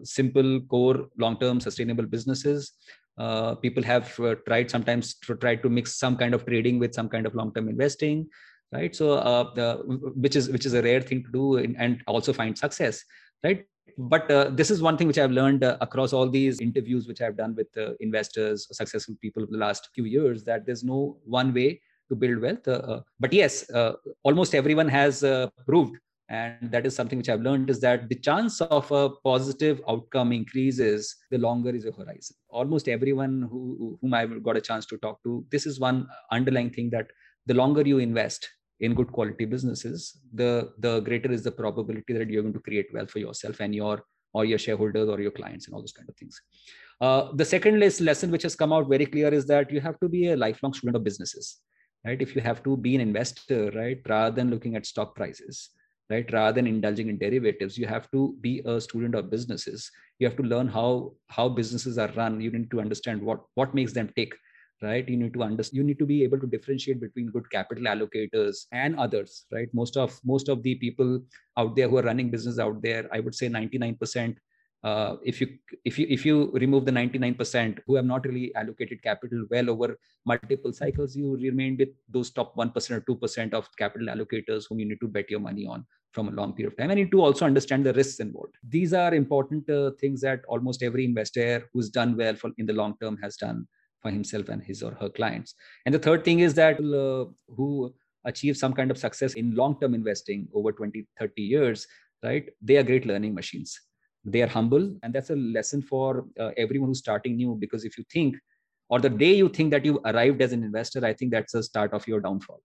simple core long term sustainable businesses uh, people have uh, tried sometimes to try to mix some kind of trading with some kind of long term investing right so the, which is which is a rare thing to do in, and also find success right but this is one thing which i've learned across all these interviews which i've done with investors successful people over the last few years that there's no one way to build wealth. Uh, but yes, uh, almost everyone has uh, proved and that is something which i've learned is that the chance of a positive outcome increases the longer is your horizon almost everyone who whom i've got a chance to talk to this is one underlying thing that the longer you invest in good quality businesses the the greater is the probability that you're going to create wealth for yourself and your or your shareholders or your clients and all those kind of things. Uh, the second lesson which has come out very clear is that you have to be a lifelong student of businesses right? If you have to be an investor right rather than looking at stock prices right rather than indulging in derivatives you have to be a student of businesses. You have to learn how how businesses are run. You need to understand what what makes them tick right? You need to understand you need to be able to differentiate between good capital allocators and others right? Most of most of the people out there who are running business out there i would say 99% uh, if you if you if you remove the 99% who have not really allocated capital well over multiple cycles you remain with those top 1% or 2% of capital allocators whom you need to bet your money on from a long period of time. And you need to also understand the risks involved. These are important uh, things that almost every investor who's done well for in the long term has done himself and his or her clients. And the third thing is that uh, who achieve some kind of success in long term investing over 20 30 years right? They are great learning machines. They are humble and that's a lesson for uh, everyone who's starting new because if you think or the day you think that you arrived as an investor i think that's the start of your downfall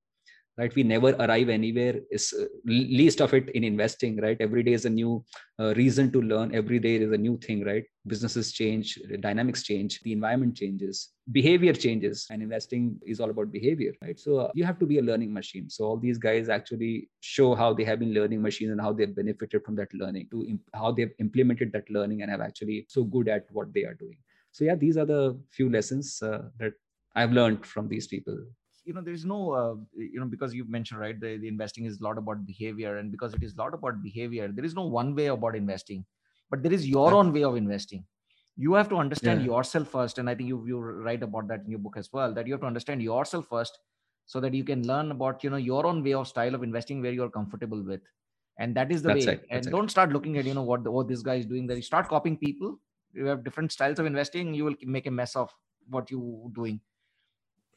right? We never arrive anywhere is uh, least of it in investing right? Every day is a new uh, reason to learn. Every day is a new thing right? Businesses change dynamics change the environment changes behavior changes and investing is all about behavior right? So uh, you have to be a learning machine. So all these guys actually show how they have been learning machines and how they've benefited from that learning to imp- how they've implemented that learning and have actually so good at what they are doing. So yeah these are the few lessons uh, that i've learned from these people you know there's no uh, you know because you mentioned right the, the investing is a lot about behavior and because it is a lot about behavior there is no one way about investing but there is your own way of investing. You have to understand yeah. yourself first and i think you you write about that in your book as well that you have to understand yourself first so that you can learn about you know your own way of style of investing where you're comfortable with and that is the That's way. right. and That's don't start looking at you know what the, what this guy is doing that you start copying people. You have different styles of investing you will make a mess of what you doing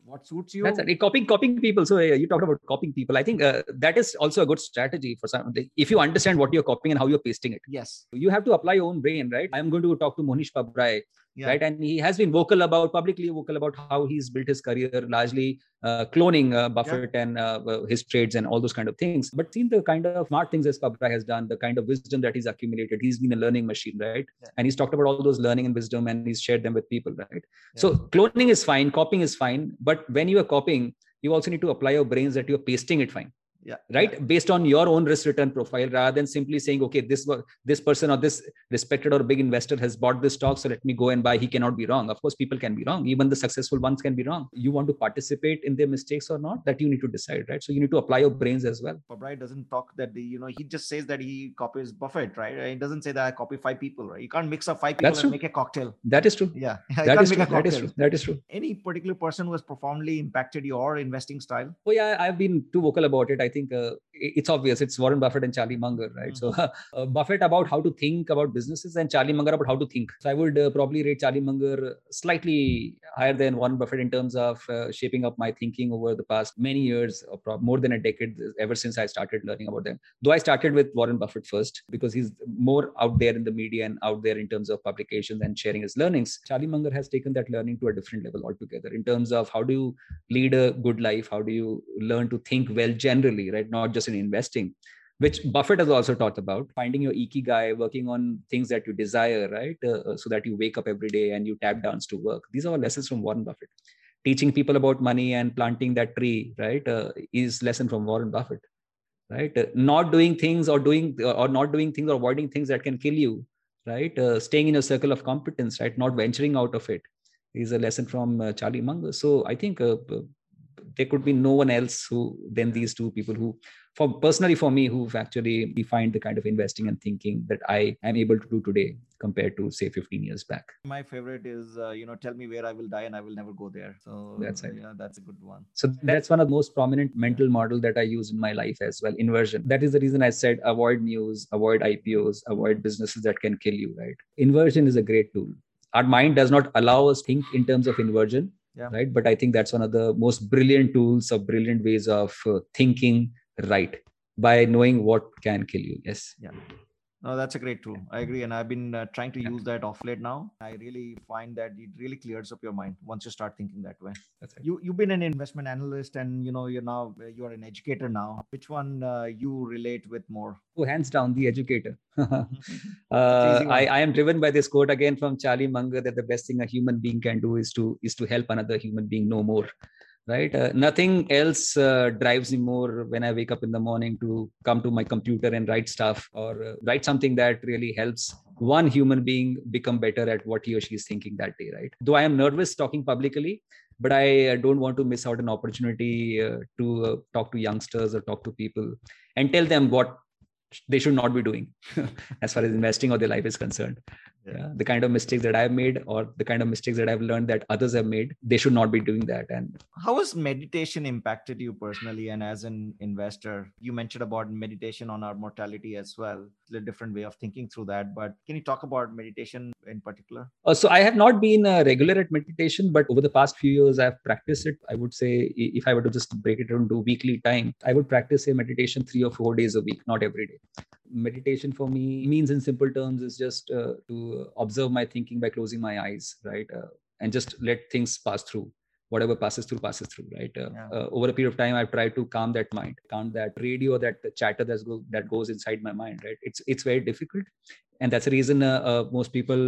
what suits you? That's it. copying copying people. So you talked about copying people. I think uh, that is also a good strategy for some if you understand what you're copying and how you're pasting it. Yes. You have to apply your own brain right? I'm going to talk to Mohnish Pabrai yeah. right? And he has been vocal about publicly vocal about how he's built his career largely uh, cloning uh, buffett yeah. and uh, uh, his trades and all those kind of things. But seen the kind of smart things as Pabrai has done the kind of wisdom that he's accumulated. He's been a learning machine right? Yeah. and he's talked about all those learning and wisdom and he's shared them with people right? So cloning is fine copying is fine. But when you are copying you also need to apply your brains that you're pasting it fine yeah right? Based on your own risk return profile rather than simply saying okay this this person or this respected or big investor has bought this stock so let me go and buy he cannot be wrong. Of course people can be wrong. Even the successful ones can be wrong. You want to participate in their mistakes or not that you need to decide right? So you need to apply your brains as well. Pabrai doesn't talk that the you know he just says that he copies buffett right? He doesn't say that i copy five people right? You can't mix up five people That's and true. make a cocktail. That is true. Yeah that is true. that is true. That is true. Any particular person who has profoundly impacted your investing style? Oh yeah i've been too vocal about it. I think uh, it's obvious. It's warren buffett and charlie munger right? Mm-hmm. so uh, buffett about how to think about businesses and charlie munger about how to think. So i would uh, probably rate charlie munger slightly higher than warren buffett in terms of uh, shaping up my thinking over the past many years or more than a decade ever since i started learning about them. Though i started with warren buffett first because he's more out there in the media and out there in terms of publications and sharing his learnings charlie munger has taken that learning to a different level altogether in terms of how do you lead a good life? How do you learn to think well generally right? Not just in investing which buffett has also talked about finding your ikigai working on things that you desire right? Uh, uh, so that you wake up every day and you tap dance to work. These are all lessons from warren buffett. Teaching people about money and planting that tree right uh, is lesson from warren buffett right? Uh, not doing things or doing uh, or not doing things or avoiding things that can kill you right? Uh, staying in a circle of competence right? Not venturing out of it is a lesson from charlie munger. So i think there could be no one else who than these two people who for personally for me who've actually defined the kind of investing and thinking that i am able to do today compared to say 15 years back. My favorite is uh, you know tell me where i will die and i will never go there. So that's it yeah that's a good one. So that's one of the most prominent mental model that i use in my life as well inversion. That is the reason i said avoid news avoid ipos avoid businesses that can kill you right? Inversion is a great tool. Our mind does not allow us think in terms of inversion yeah. right? But i think that's one of the most brilliant tools or brilliant ways of uh, thinking right by knowing what can kill you. Yes? Yeah no, that's a great tool. I agree, and I've been uh, trying to use that off late now. I really find that it really clears up your mind once you start thinking that way. That's right. You you've been an investment analyst, and you know you're now you are an educator now. Which one uh, you relate with more? Oh, hands down, the educator. uh, I, I am driven by this quote again from Charlie Munger that the best thing a human being can do is to is to help another human being know more right? Uh, nothing else uh, drives me more when i wake up in the morning to come to my computer and write stuff or uh, write something that really helps one human being become better at what he or she is thinking that day right? Though i am nervous talking publicly but i uh, don't want to miss out an opportunity uh, to uh, talk to youngsters or talk to people and tell them what they should not be doing as far as investing or their life is concerned. Yeah. yeah. the kind of mistakes that i've made or the kind of mistakes that i've learned that others have made they should not be doing that. And how has meditation impacted you personally? And as an investor you mentioned about meditation on our mortality as well a different way of thinking through that but can you talk about meditation in particular? Uh, so i have not been uh, regular at meditation but over the past few years i've practiced it. I would say if i were to just break it down to weekly time i would practice a meditation three or four days a week not every day meditation for me means in simple terms is just uh, to observe my thinking by closing my eyes right uh, and just let things pass through whatever passes through passes through right? Uh, yeah. Uh, over a period of time i've tried to calm that mind calm that radio that chatter that's go, that goes inside my mind right? It's it's very difficult. And that's the reason uh, uh, most people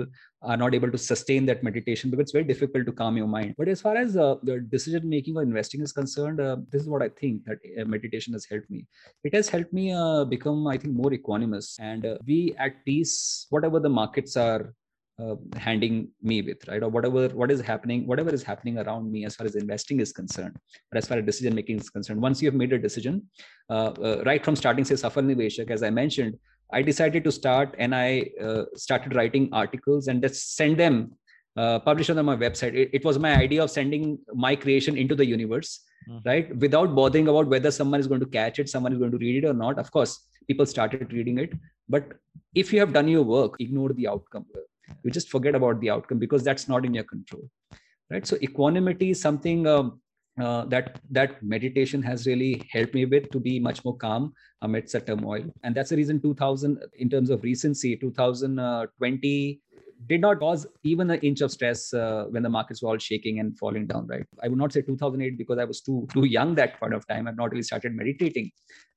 are not able to sustain that meditation because it's very difficult to calm your mind. But as far as uh, the decision making or investing is concerned uh, this is what i think that meditation has helped me. It has helped me uh, become i think more equanimous. And be at peace whatever the markets are uh, handing me with right or whatever what is happening whatever is happening around me as far as investing is concerned but as far as decision making is concerned once you have made a decision uh, uh, right from starting say safal niveshak as i mentioned I decided to start and I uh, started writing articles and just send them, uh, publish on my website. It, it, was my idea of sending my creation into the universe, mm-hmm. right? Without bothering about whether someone is going to catch it, someone is going to read it or not. Of course, people started reading it. But if you have done your work, ignore the outcome. You just forget about the outcome because that's not in your control, right? So equanimity is something um, uh, that that meditation has really helped me with to be much more calm amidst the turmoil. And that's the reason 2000 in terms of recency 2020 did not cause even an inch of stress uh, when the markets were all shaking and falling down right? I would not say 2008 because i was too too young that point of time. I've not really started meditating.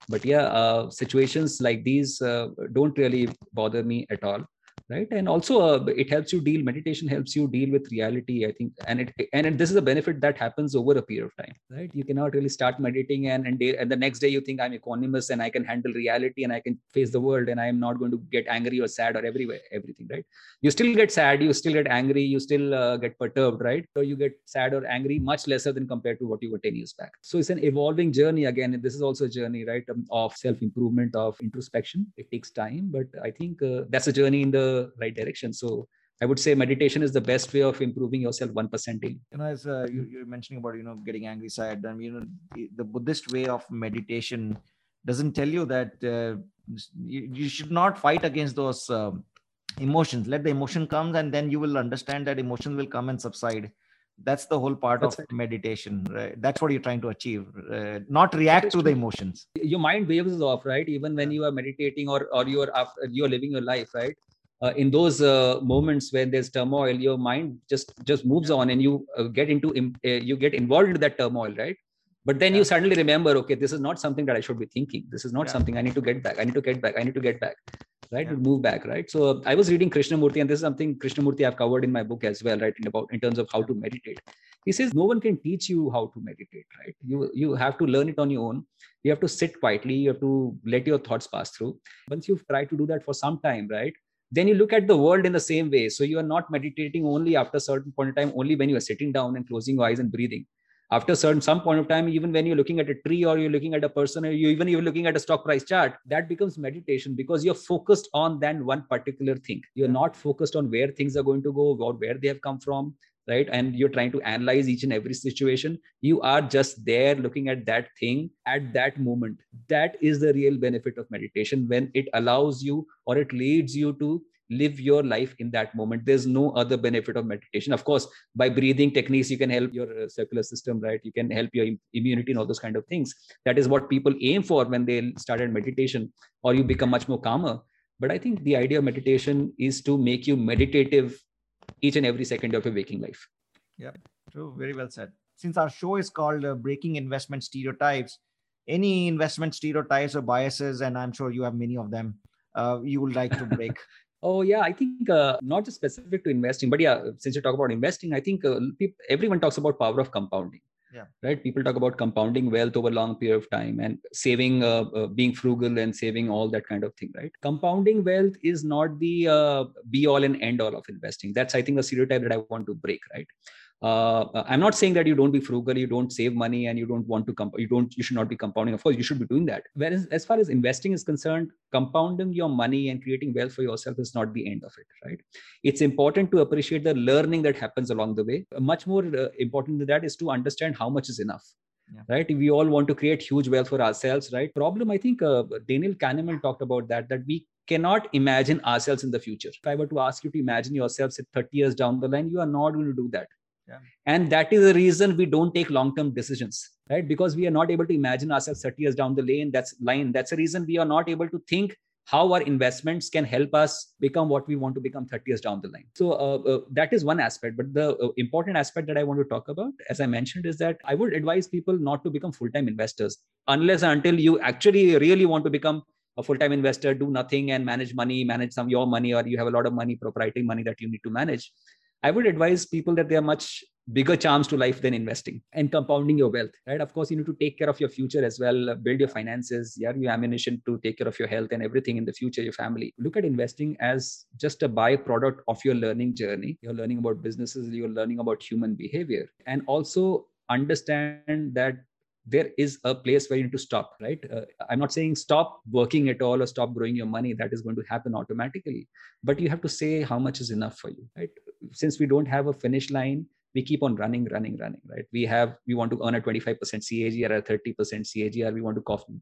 But yeah uh, situations like these uh, don't really bother me at all right? And also uh, it helps you deal meditation helps you deal with reality i think. And it and this is a benefit that happens over a period of time right? You cannot really start meditating and and, and the next day you think i'm equanimous and i can handle reality and i can face the world and i am not going to get angry or sad or everywhere everything right? You still get sad you still get angry you still uh, get perturbed right? So you get sad or angry much lesser than compared to what you were 10 years back. So it's an evolving journey again this is also a journey right um, of self improvement of introspection. It takes time but i think uh, that's a journey in the right direction. So I would say meditation is the best way of improving yourself one percent daily. You know, as uh, you, you're mentioning about you know getting angry side, then you know the Buddhist way of meditation doesn't tell you that uh, you, you, should not fight against those uh, emotions. Let the emotion come, and then you will understand that emotion will come and subside. That's the whole part That's of right. meditation. Right? That's what you're trying to achieve. Uh, not react to the emotions. Your mind waves off, right? Even when you are meditating or or you're after, you're living your life, right? Uh, in those uh, moments when there's turmoil your mind just just moves on and you uh, get into uh, you get involved into that turmoil right? But then yeah. you suddenly remember okay this is not something that i should be thinking. This is not yeah. something i need to get back. I need to get back. I need to get back right? Yeah. move back right? So i was reading krishnamurti and this is something krishnamurti i've covered in my book as well right in about in terms of how to meditate. He says no one can teach you how to meditate right? You you have to learn it on your own. You have to sit quietly. You have to let your thoughts pass through. Once you've tried to do that for some time right then you look at the world in the same way. So you are not meditating only after a certain point of time only when you are sitting down and closing your eyes and breathing. After certain some point of time even when you're looking at a tree or you're looking at a person or you even you're looking at a stock price chart that becomes meditation because you're focused on that one particular thing. You're not focused on where things are going to go or where they have come from right? And you're trying to analyze each and every situation. You are just there looking at that thing at that moment. That is the real benefit of meditation when it allows you or it leads you to live your life in that moment. There's no other benefit of meditation. Of course by breathing techniques you can help your uh, circular system right? You can help your immunity and all those kind of things. That is what people aim for when they started meditation or you become much more calmer. But i think the idea of meditation is to make you meditative each and every second of your waking life. Yeah, true. Very well said. Since our show is called uh, Breaking Investment Stereotypes, any investment stereotypes or biases, and I'm sure you have many of them, uh, you would like to break? oh yeah, I think uh, not just specific to investing, but yeah, since you talk about investing, I think uh, everyone talks about power of compounding yeah. Right? People talk about compounding wealth over a long period of time and saving uh, uh, being frugal and saving all that kind of thing right? Compounding wealth is not the uh, be all and end all of investing. That's i think a stereotype that i want to break right uh, i'm not saying that you don't be frugal you don't save money and you don't want to comp- you don't you should not be compounding. Of course you should be doing that. Whereas as far as investing is concerned compounding your money and creating wealth for yourself is not the end of it right? It's important to appreciate the learning that happens along the way. Much more uh, important than that is to understand how much is enough yeah. right? We all want to create huge wealth for ourselves right? Problem i think uh, daniel kahneman talked about that that we cannot imagine ourselves in the future. If i were to ask you to imagine yourselves at 30 years down the line you are not going to do that and that is the reason we don't take long term decisions right? Because we are not able to imagine ourselves 30 years down the lane. That's line. That's the reason we are not able to think how our investments can help us become what we want to become 30 years down the line. So uh, uh, that is one aspect. But the uh, important aspect that i want to talk about as i mentioned is that i would advise people not to become full time investors unless until you actually really want to become a full-time investor do nothing and manage money manage some your money or you have a lot of money proprietary money that you need to manage i would advise people that there are much bigger charms to life than investing and compounding your wealth right? Of course you need to take care of your future as well. Uh, build your finances your ammunition to take care of your health and everything in the future your family. Look at investing as just a byproduct of your learning journey. You're learning about businesses you're learning about human behavior. And also understand that there is a place where you need to stop right? Uh, i'm not saying stop working at all or stop growing your money. That is going to happen automatically. But you have to say how much is enough for you right? Since we don't have a finish line we keep on running running running right? We have we want to earn a 25% cagr or a 30% cagr we want to copy,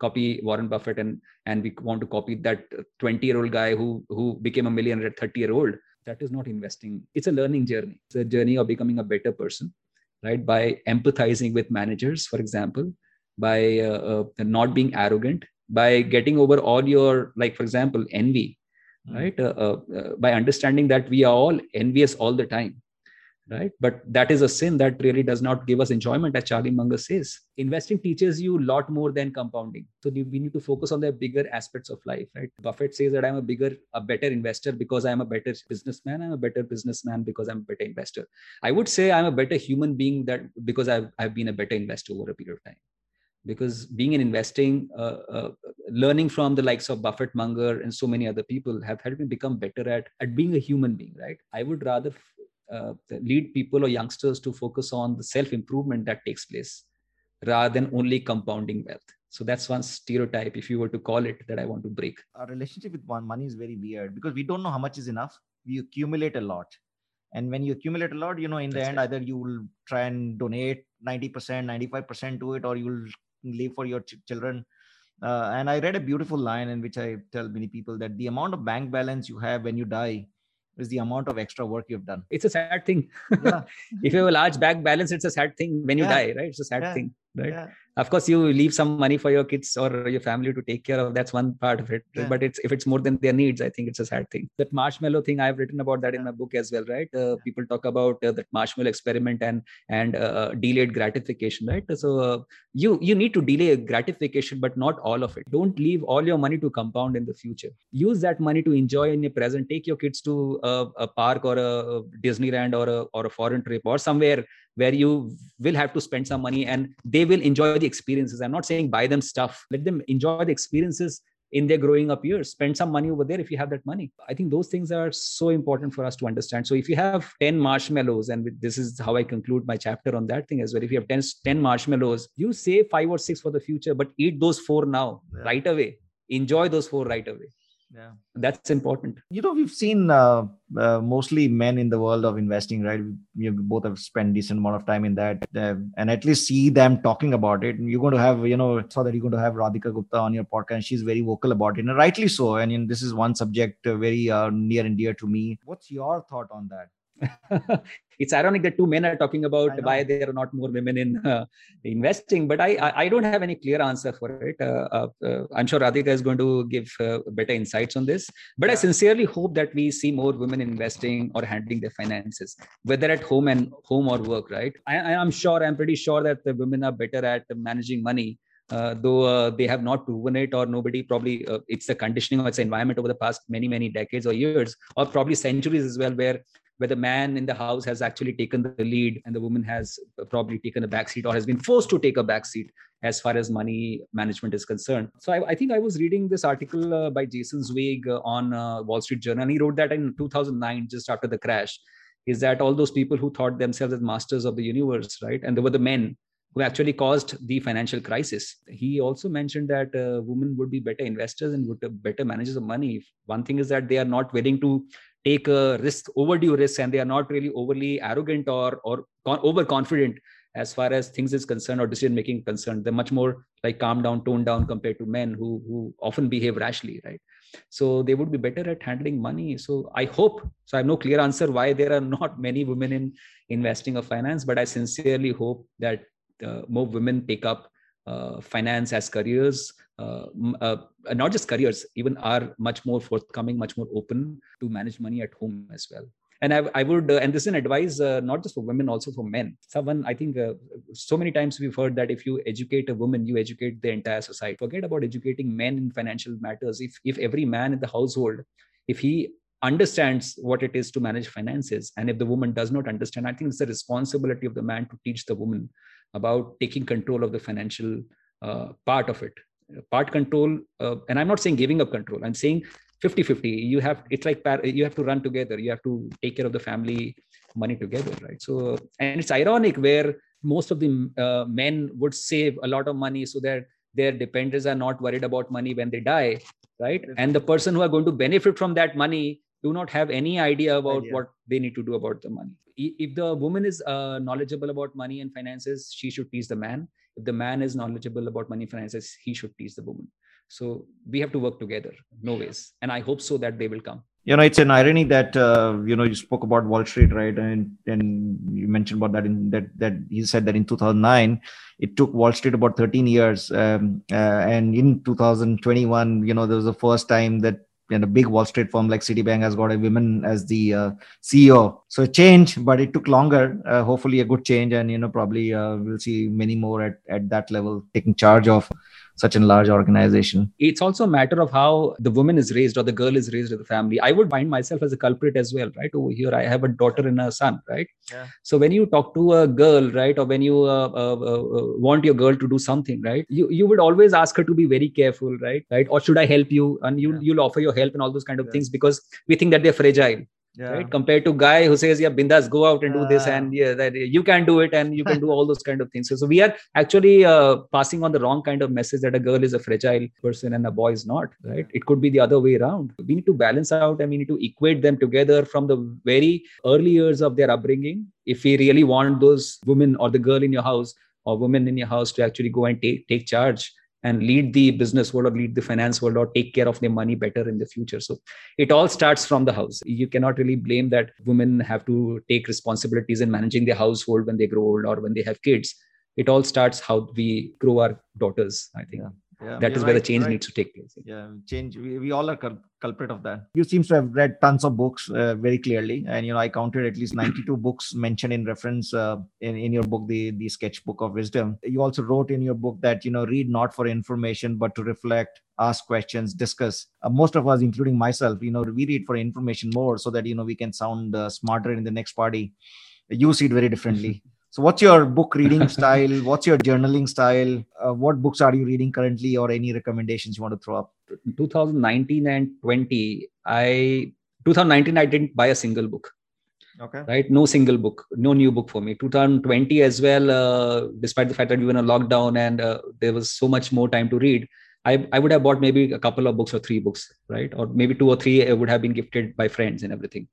copy warren buffett and and we want to copy that 20 year old guy who who became a millionaire at 30 year old. That is not investing. It's a learning journey. It's a journey of becoming a better person right? By empathizing with managers for example by uh, uh, not being arrogant by getting over all your like for example envy mm. right? Uh, uh, uh, by understanding that we are all envious all the time right? But that is a sin that really does not give us enjoyment as charlie munger says. Investing teaches you a lot more than compounding. So we need to focus on the bigger aspects of life right? Buffett says that i'm a bigger a better investor because i'm a better businessman. I'm a better businessman because i'm a better investor. I would say i'm a better human being that because i've, I've been a better investor over a period of time. Because being in investing uh, uh, learning from the likes of buffett munger and so many other people have helped me become better at at being a human being right? I would rather uh, lead people or youngsters to focus on the self improvement that takes place rather than only compounding wealth. So that's one stereotype if you were to call it that i want to break. Our relationship with money is very weird because we don't know how much is enough. We accumulate a lot. And when you accumulate a lot you know in the end either you will try and donate 90% 95% to it or you will leave for your ch- children. Uh, and i read a beautiful line in which i tell many people that the amount of bank balance you have when you die is the amount of extra work you've done. It's a sad thing. Yeah. if you have a large bank balance, it's a sad thing when you yeah. die, right? It's a sad yeah. thing right? Yeah. of course you leave some money for your kids or your family to take care of that's one part of it yeah. but it's if it's more than their needs i think it's a sad thing. That marshmallow thing i've written about that in my book as well right? Uh, people talk about uh, that marshmallow experiment and and uh, uh delayed gratification right? So uh, you you need to delay gratification but not all of it. Don't leave all your money to compound in the future. Use that money to enjoy in your present. Take your kids to a, a park or a disneyland or a or a foreign trip or somewhere where you will have to spend some money and they will enjoy the experiences. I'm not saying buy them stuff. Let them enjoy the experiences in their growing up years. Spend some money over there if you have that money. I think those things are so important for us to understand. So if you have 10 marshmallows and this is how i conclude my chapter on that thing as well. If you have 10, 10 marshmallows you save five or six for the future but eat those four now yeah. right away. Enjoy those four right away yeah. That's important. You know we've seen uh, uh, mostly men in the world of investing right? We, both have spent decent amount of time in that uh, and at least see them talking about it. You're going to have you know saw that you're going to have radhika gupta on your podcast. She's very vocal about it and rightly so. And you know, this is one subject uh, very uh, near and dear to me. What's your thought on that it's ironic that two men are talking about why there are not more women in uh, investing but I, I don't have any clear answer for it. Uh, uh, uh i'm sure radhika is going to give uh, better insights on this but i sincerely hope that we see more women investing or handling their finances whether at home and home or work right? I, i'm sure i'm pretty sure that the women are better at managing money uh, though uh, they have not proven it or nobody probably uh, it's the conditioning or it's the environment over the past many many decades or years or probably centuries as well where where the man in the house has actually taken the lead and the woman has probably taken a backseat or has been forced to take a backseat as far as money management is concerned. So I, I think I was reading this article uh, by Jason Zweig uh, on uh, Wall Street Journal. And he wrote that in 2009, just after the crash. is that all those people who thought themselves as masters of the universe, right? And they were the men who actually caused the financial crisis. He also mentioned that uh, women would be better investors and would be better managers of money. One thing is that they are not willing to take a risk, overdue risk, and they are not really overly arrogant or or con- overconfident as far as things is concerned or decision making concerned. They're much more like calm down, toned down compared to men who who often behave rashly, right? so they would be better at handling money so i hope so i have no clear answer why there are not many women in investing or finance but i sincerely hope that uh, more women take up finance as careers uh, uh, not just careers even are much more forthcoming much more open to manage money at home as well and I, I would, uh, and this is an advice uh, not just for women, also for men. Someone, I think, uh, so many times we've heard that if you educate a woman, you educate the entire society. Forget about educating men in financial matters. If if every man in the household, if he understands what it is to manage finances, and if the woman does not understand, I think it's the responsibility of the man to teach the woman about taking control of the financial uh, part of it. Part control uh, and i'm not saying giving up control. I'm saying 50 50 you have it's like you have to run together. You have to take care of the family money together right? So and it's ironic where most of the uh, men would save a lot of money so that their dependents are not worried about money when they die right? And the person who are going to benefit from that money do not have any idea about idea. what they need to do about the money. If the woman is uh, knowledgeable about money and finances she should teach the man. If the man is knowledgeable about money and finances he should teach the woman. So we have to work together no ways. And i hope so that they will come. You know it's an irony that uh, you know you spoke about wall street right? And and you mentioned about that in that that he said that in 2009 it took wall street about 13 years. Um, uh, and in 2021 you know there was the first time that and a big Wall Street firm like Citibank has got a woman as the uh, CEO. So a change, but it took longer. Uh, hopefully, a good change, and you know probably uh, we'll see many more at at that level taking charge of such a large organization. It's also a matter of how the woman is raised or the girl is raised in the family. I would find myself as a culprit as well, right? Over here, I have a daughter and a son, right? Yeah. So when you talk to a girl, right, or when you uh, uh, uh, uh, want your girl to do something, right, you, you would always ask her to be very careful, right? Right? Or should I help you? And you, yeah. you'll offer your help and all those kind of yeah. things because we think that they're fragile yeah. right? Compared to guy who says yeah bindas go out and do this and yeah that you can do it and you can do all those kind of things. So, so we are actually uh, passing on the wrong kind of message that a girl is a fragile person and a boy is not right? It could be the other way around. We need to balance out and we need to equate them together from the very early years of their upbringing. If we really want those women or the girl in your house or women in your house to actually go and take take charge and lead the business world or lead the finance world or take care of their money better in the future. So it all starts from the house. You cannot really blame that women have to take responsibilities in managing their household when they grow old or when they have kids. It all starts how we grow our daughters i think. Yeah yeah, that is right, where the change right. needs to take place. Yeah change. We, we all are cul- culprit of that. You seems to have read tons of books uh, very clearly. And you know i counted at least 92 books mentioned in reference uh, in, in your book the the sketchbook of wisdom. You also wrote in your book that you know read not for information but to reflect ask questions discuss. Uh, most of us including myself you know we read for information more so that you know we can sound uh, smarter in the next party. You see it very differently So, what's your book reading style? What's your journaling style? Uh, what books are you reading currently, or any recommendations you want to throw up? 2019 and 20, I 2019 I didn't buy a single book. Okay. Right. No single book. No new book for me. 2020 as well. Uh, despite the fact that we were in a lockdown and uh, there was so much more time to read, I, I would have bought maybe a couple of books or three books, right? Or maybe two or three would have been gifted by friends and everything.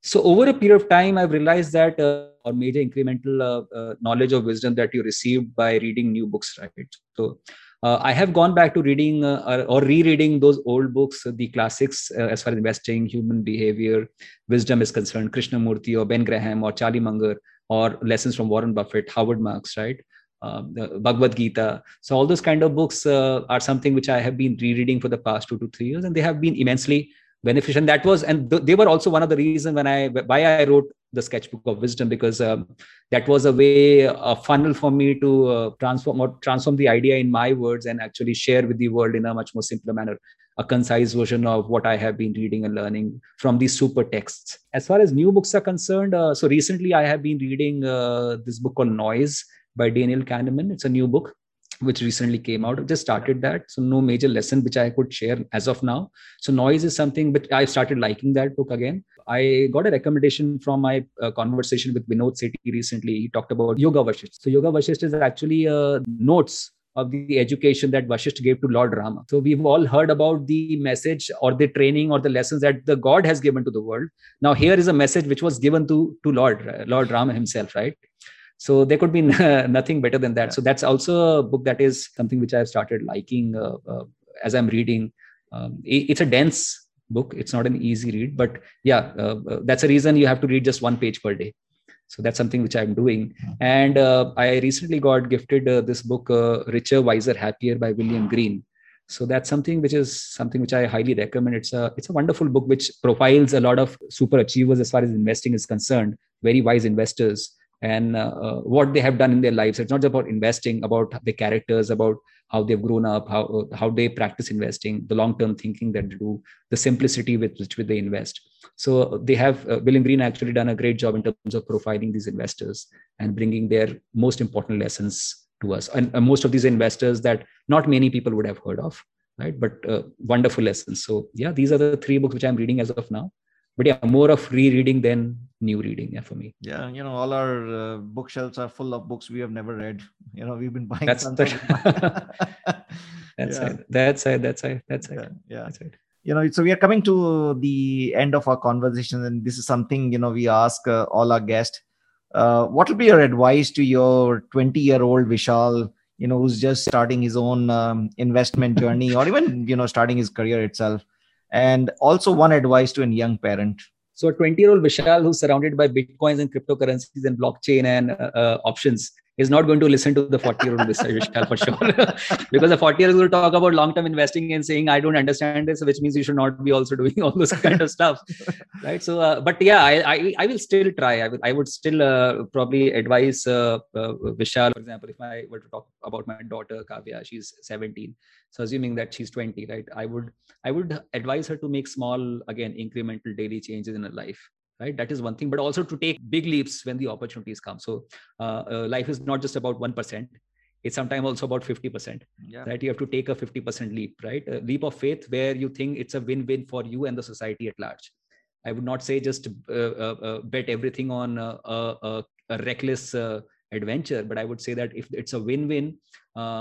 So over a period of time, I've realized that uh, or major incremental uh, uh, knowledge or wisdom that you received by reading new books, right? So uh, I have gone back to reading uh, or, rereading those old books, the classics uh, as far as investing, human behavior, wisdom is concerned, Krishnamurti or Ben Graham or Charlie Munger or lessons from Warren Buffett, Howard Marks, right? Um, Bhagavad Gita. So all those kind of books are something which I have been rereading for the past two to three years, and they have been immensely beneficial. And that was and th- they were also one of the reasons when i why i wrote the sketchbook of wisdom because um, that was a way a funnel for me to uh, transform or transform the idea in my words and actually share with the world in a much more simpler manner a concise version of what i have been reading and learning from these super texts. As far as new books are concerned uh, so recently i have been reading uh, this book called noise by daniel kahneman. It's a new book which recently came out. I just started that. So no major lesson which I could share as of now. So noise is something, but I started liking that book again. I got a recommendation from my uh, conversation with Vinod Sethi recently. He talked about Yoga Vasisht. So Yoga Vasisht is actually uh, notes of the education that Vasisht gave to Lord Rama. So we've all heard about the message or the training or the lessons that the God has given to the world. Now here is a message which was given to to Lord Lord Rama himself, right? So there could be nothing better than that. Yeah. So that's also a book that is something which I've started liking uh, uh, as I'm reading. Um, it, it's a dense book. It's not an easy read, but yeah, uh, uh, that's a reason you have to read just one page per day so that's something which i'm doing and uh, i recently got gifted uh, this book uh, richer wiser happier by william green so that's something which is something which i highly recommend it's a it's a wonderful book which profiles a lot of super achievers as far as investing is concerned very wise investors and uh, what they have done in their lives it's not just about investing about the characters about how they've grown up, how how they practice investing, the long term thinking that they do, the simplicity with which they invest. So they have uh, William Green actually done a great job in terms of profiling these investors and bringing their most important lessons to us. And uh, most of these investors that not many people would have heard of, right? But uh, wonderful lessons. So yeah, these are the three books which I'm reading as of now but yeah more of rereading than new reading yeah for me. Yeah you know all our uh, bookshelves are full of books we have never read. You know we've been buying that's the, that's yeah. it. That's it. That's it. That's it. Yeah, yeah. That's it. You know so we are coming to the end of our conversation and this is something you know we ask uh, all our guests. Uh, what will be your advice to your 20 year old vishal you know who's just starting his own um, investment journey or even you know starting his career itself and also one advice to a young parent. So a 20 year old vishal who's surrounded by bitcoins and cryptocurrencies and blockchain and uh, uh, options is not going to listen to the 40 year old Vishal for sure. because the 40 year old will talk about long term investing and saying, I don't understand this, which means you should not be also doing all those kind of stuff. right. So, uh, but yeah, I, I, I, will still try. I, will, I would still uh, probably advise uh, uh, Vishal, for example, if I were to talk about my daughter, Kavya, she's 17. So assuming that she's 20, right, I would, I would advise her to make small, again, incremental daily changes in her life right? That is one thing but also to take big leaps when the opportunities come. So uh, uh, life is not just about 1% it's sometimes also about 50% yeah. right? You have to take a 50% leap right? A leap of faith where you think it's a win-win for you and the society at large. I would not say just uh, uh, uh bet everything on a, reckless uh, adventure but i would say that if it's a win-win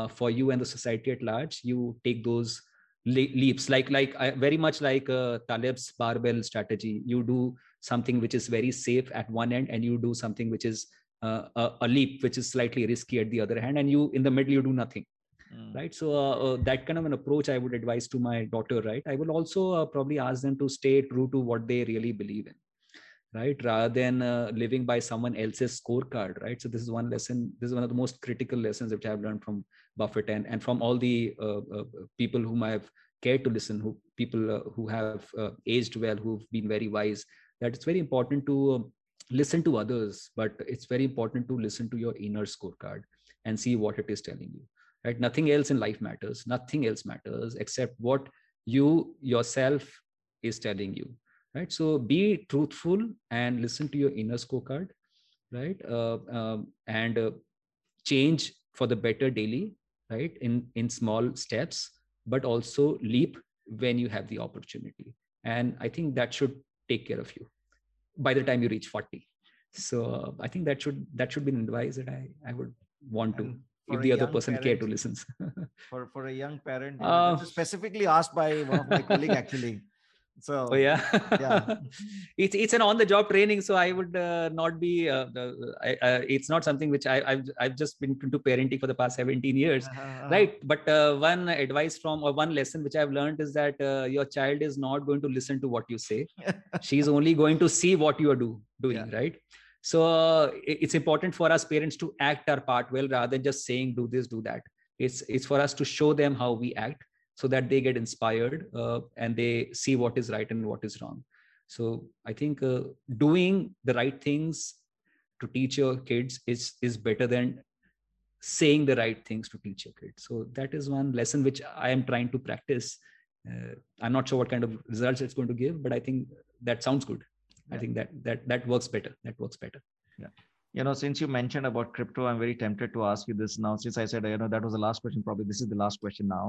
for you and the society at large you take those le- leaps. Like like very much like taleb's barbell strategy. You do something which is very safe at one end and you do something which is uh, a, a, leap which is slightly risky at the other hand and you in the middle you do nothing mm. right? So uh, uh, that kind of an approach i would advise to my daughter right? I will also uh, probably ask them to stay true to what they really believe in right? Rather than uh, living by someone else's scorecard right? So this is one lesson this is one of the most critical lessons which i've learned from buffett and, and from all the uh, people whom i've cared to listen who people who have aged well who've been very wise that it's very important to um, listen to others but it's very important to listen to your inner scorecard and see what it is telling you right? Nothing else in life matters. Nothing else matters except what you yourself is telling you right? So be truthful and listen to your inner scorecard right? Uh, um, and uh, change for the better daily right? In in small steps but also leap when you have the opportunity. And i think that should take care of you by the time you reach 40 so i think that should that should be an advice that i i would want to if the other person parent, care to listen. For for a young parent uh, specifically asked by one of my colleague actually so oh, yeah. yeah. It's it's an on the job training so i would uh, not be uh, I, uh, it's not something which I, have I've just been into parenting for the past 17 years uh-huh. right? But uh, one advice from or one lesson which i've learned is that uh, your child is not going to listen to what you say. She's only going to see what you are do doing yeah. right? So uh, it's important for us parents to act our part well rather than just saying do this do that. It's it's for us to show them how we act so that they get inspired uh, and they see what is right and what is wrong. So i think uh, doing the right things to teach your kids is is better than saying the right things to teach your kids. So that is one lesson which i am trying to practice. Uh, i'm not sure what kind of results it's going to give but i think that sounds good. Yeah. i think that that that works better. That works better. Yeah. You know, since you mentioned about crypto, I'm very tempted to ask you this now. Since I said, you know, that was the last question, probably this is the last question now.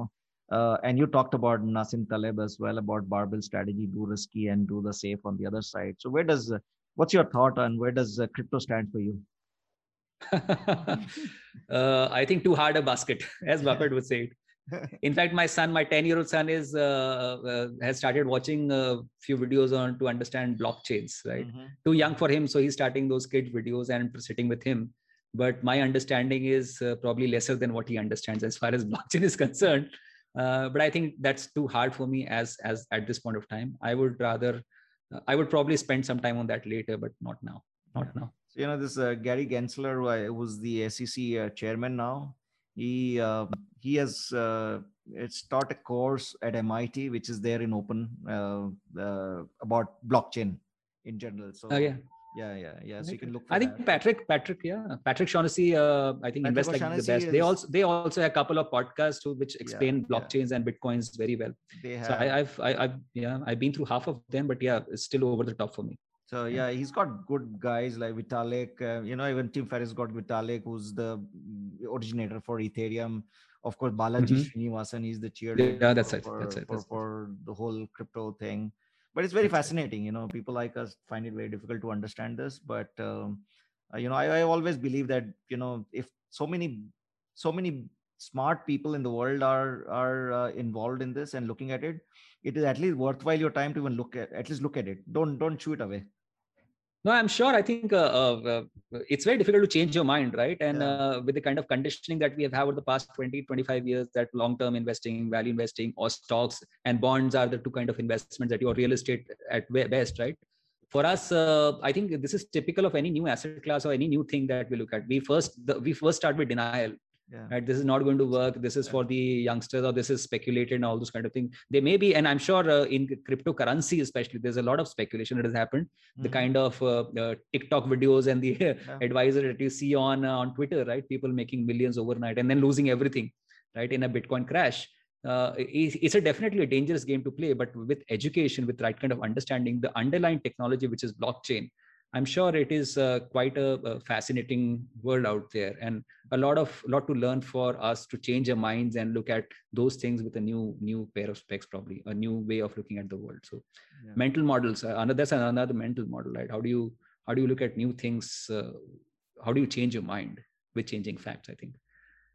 Uh, and you talked about Nassim Taleb as well about barbell strategy, do risky and do the safe on the other side. So where does, uh, what's your thought on where does uh, crypto stand for you? uh, I think too hard a basket, as Buffett would say. In fact, my son, my 10 year old son is, uh, uh, has started watching a few videos on to understand blockchains, right? Mm-hmm. Too young for him. So he's starting those kids videos and sitting with him. But my understanding is uh, probably lesser than what he understands as far as blockchain is concerned. Uh, but I think that's too hard for me as, as at this point of time. I would rather, uh, I would probably spend some time on that later, but not now, not now. So, you know, this uh, Gary Gensler, who was the SEC chairman now, he uh, he has uh, it's taught a course at MIT, which is there in open uh, uh, about blockchain in general. So oh, yeah. Yeah, yeah, yeah. So you can look. I think that. Patrick, Patrick, yeah, Patrick Shaughnessy. Uh, I think invest like the best. Is, they also they also have a couple of podcasts too, which explain yeah, blockchains yeah. and bitcoins very well. They have. So I, I've I, have yeah I've been through half of them, but yeah, it's still over the top for me. So yeah, he's got good guys like Vitalik. Uh, you know, even Tim Ferriss got Vitalik, who's the originator for Ethereum. Of course, Balaji mm-hmm. Srinivasan, he's the cheerleader. Yeah, that's for, it. That's it. For, for the whole crypto thing. But it's very fascinating. You know, people like us find it very difficult to understand this. But um, uh, you know, I, I always believe that you know, if so many, so many smart people in the world are are uh, involved in this and looking at it, it is at least worthwhile your time to even look at at least look at it. Don't don't shoot it away. No, I'm sure. I think uh, uh, it's very difficult to change your mind, right? And yeah. uh, with the kind of conditioning that we have had over the past 20, 25 years, that long-term investing, value investing, or stocks and bonds are the two kind of investments that you are real estate at best, right? For us, uh, I think this is typical of any new asset class or any new thing that we look at. We first the, we first start with denial yeah. right? This is not going to work. this is for the youngsters or this is speculated and all those kind of things they may be and i'm sure uh, in cryptocurrency especially there's a lot of speculation that has happened. Mm-hmm. the kind of uh, uh, tiktok videos and the yeah. advisor that you see on uh, on twitter right? People making millions overnight and then losing everything right in a bitcoin crash. Uh, it's a definitely a dangerous game to play but with education with right kind of understanding the underlying technology which is blockchain I'm sure it is uh, quite a, a, fascinating world out there, and a lot of lot to learn for us to change our minds and look at those things with a new new pair of specs, probably a new way of looking at the world. So, yeah. mental models. Uh, another that's another mental model, right? How do you how do you look at new things? Uh, how do you change your mind with changing facts? I think.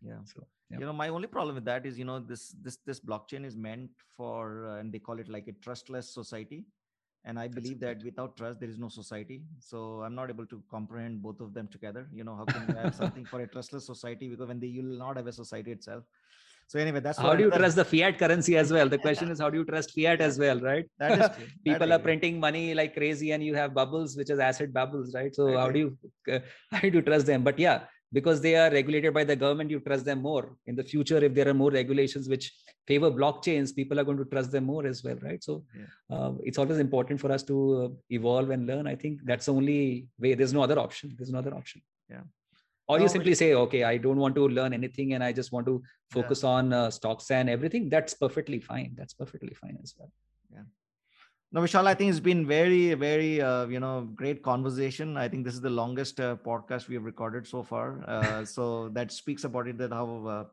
Yeah. So yeah. you know my only problem with that is you know this this this blockchain is meant for uh, and they call it like a trustless society and i believe that without trust there is no society. So i'm not able to comprehend both of them together. You know how can you have something for a trustless society because when they you will not have a society itself. So anyway that's how do you trust the fiat currency as well? The question is how do you trust fiat as well right? That is true. people are printing money like crazy and you have bubbles which is asset bubbles right? So how do you uh, how do you trust them? But yeah because they are regulated by the government you trust them more. In the future if there are more regulations which favor blockchains people are going to trust them more as well right? So yeah. uh, it's always important for us to uh, evolve and learn. I think that's the only way. There's no other option. There's no other option. Yeah. Or no, you simply say okay i don't want to learn anything and i just want to focus yeah. on uh, stocks and everything. That's perfectly fine. That's perfectly fine as well. Yeah. No, Vishal, I think it's been very, very, uh, you know, great conversation. I think this is the longest uh, podcast we have recorded so far. Uh, so that speaks about it that how, uh,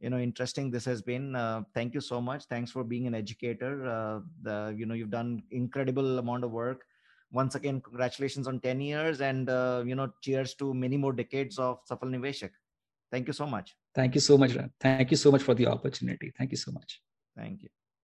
you know, interesting this has been. Uh, thank you so much. Thanks for being an educator. Uh, the, you know, you've done incredible amount of work. Once again, congratulations on 10 years and, you know, cheers to many more decades of Safal Niveshak. Thank you so much. Thank you so much. Thank you so much for the opportunity. Thank you so much. Thank you.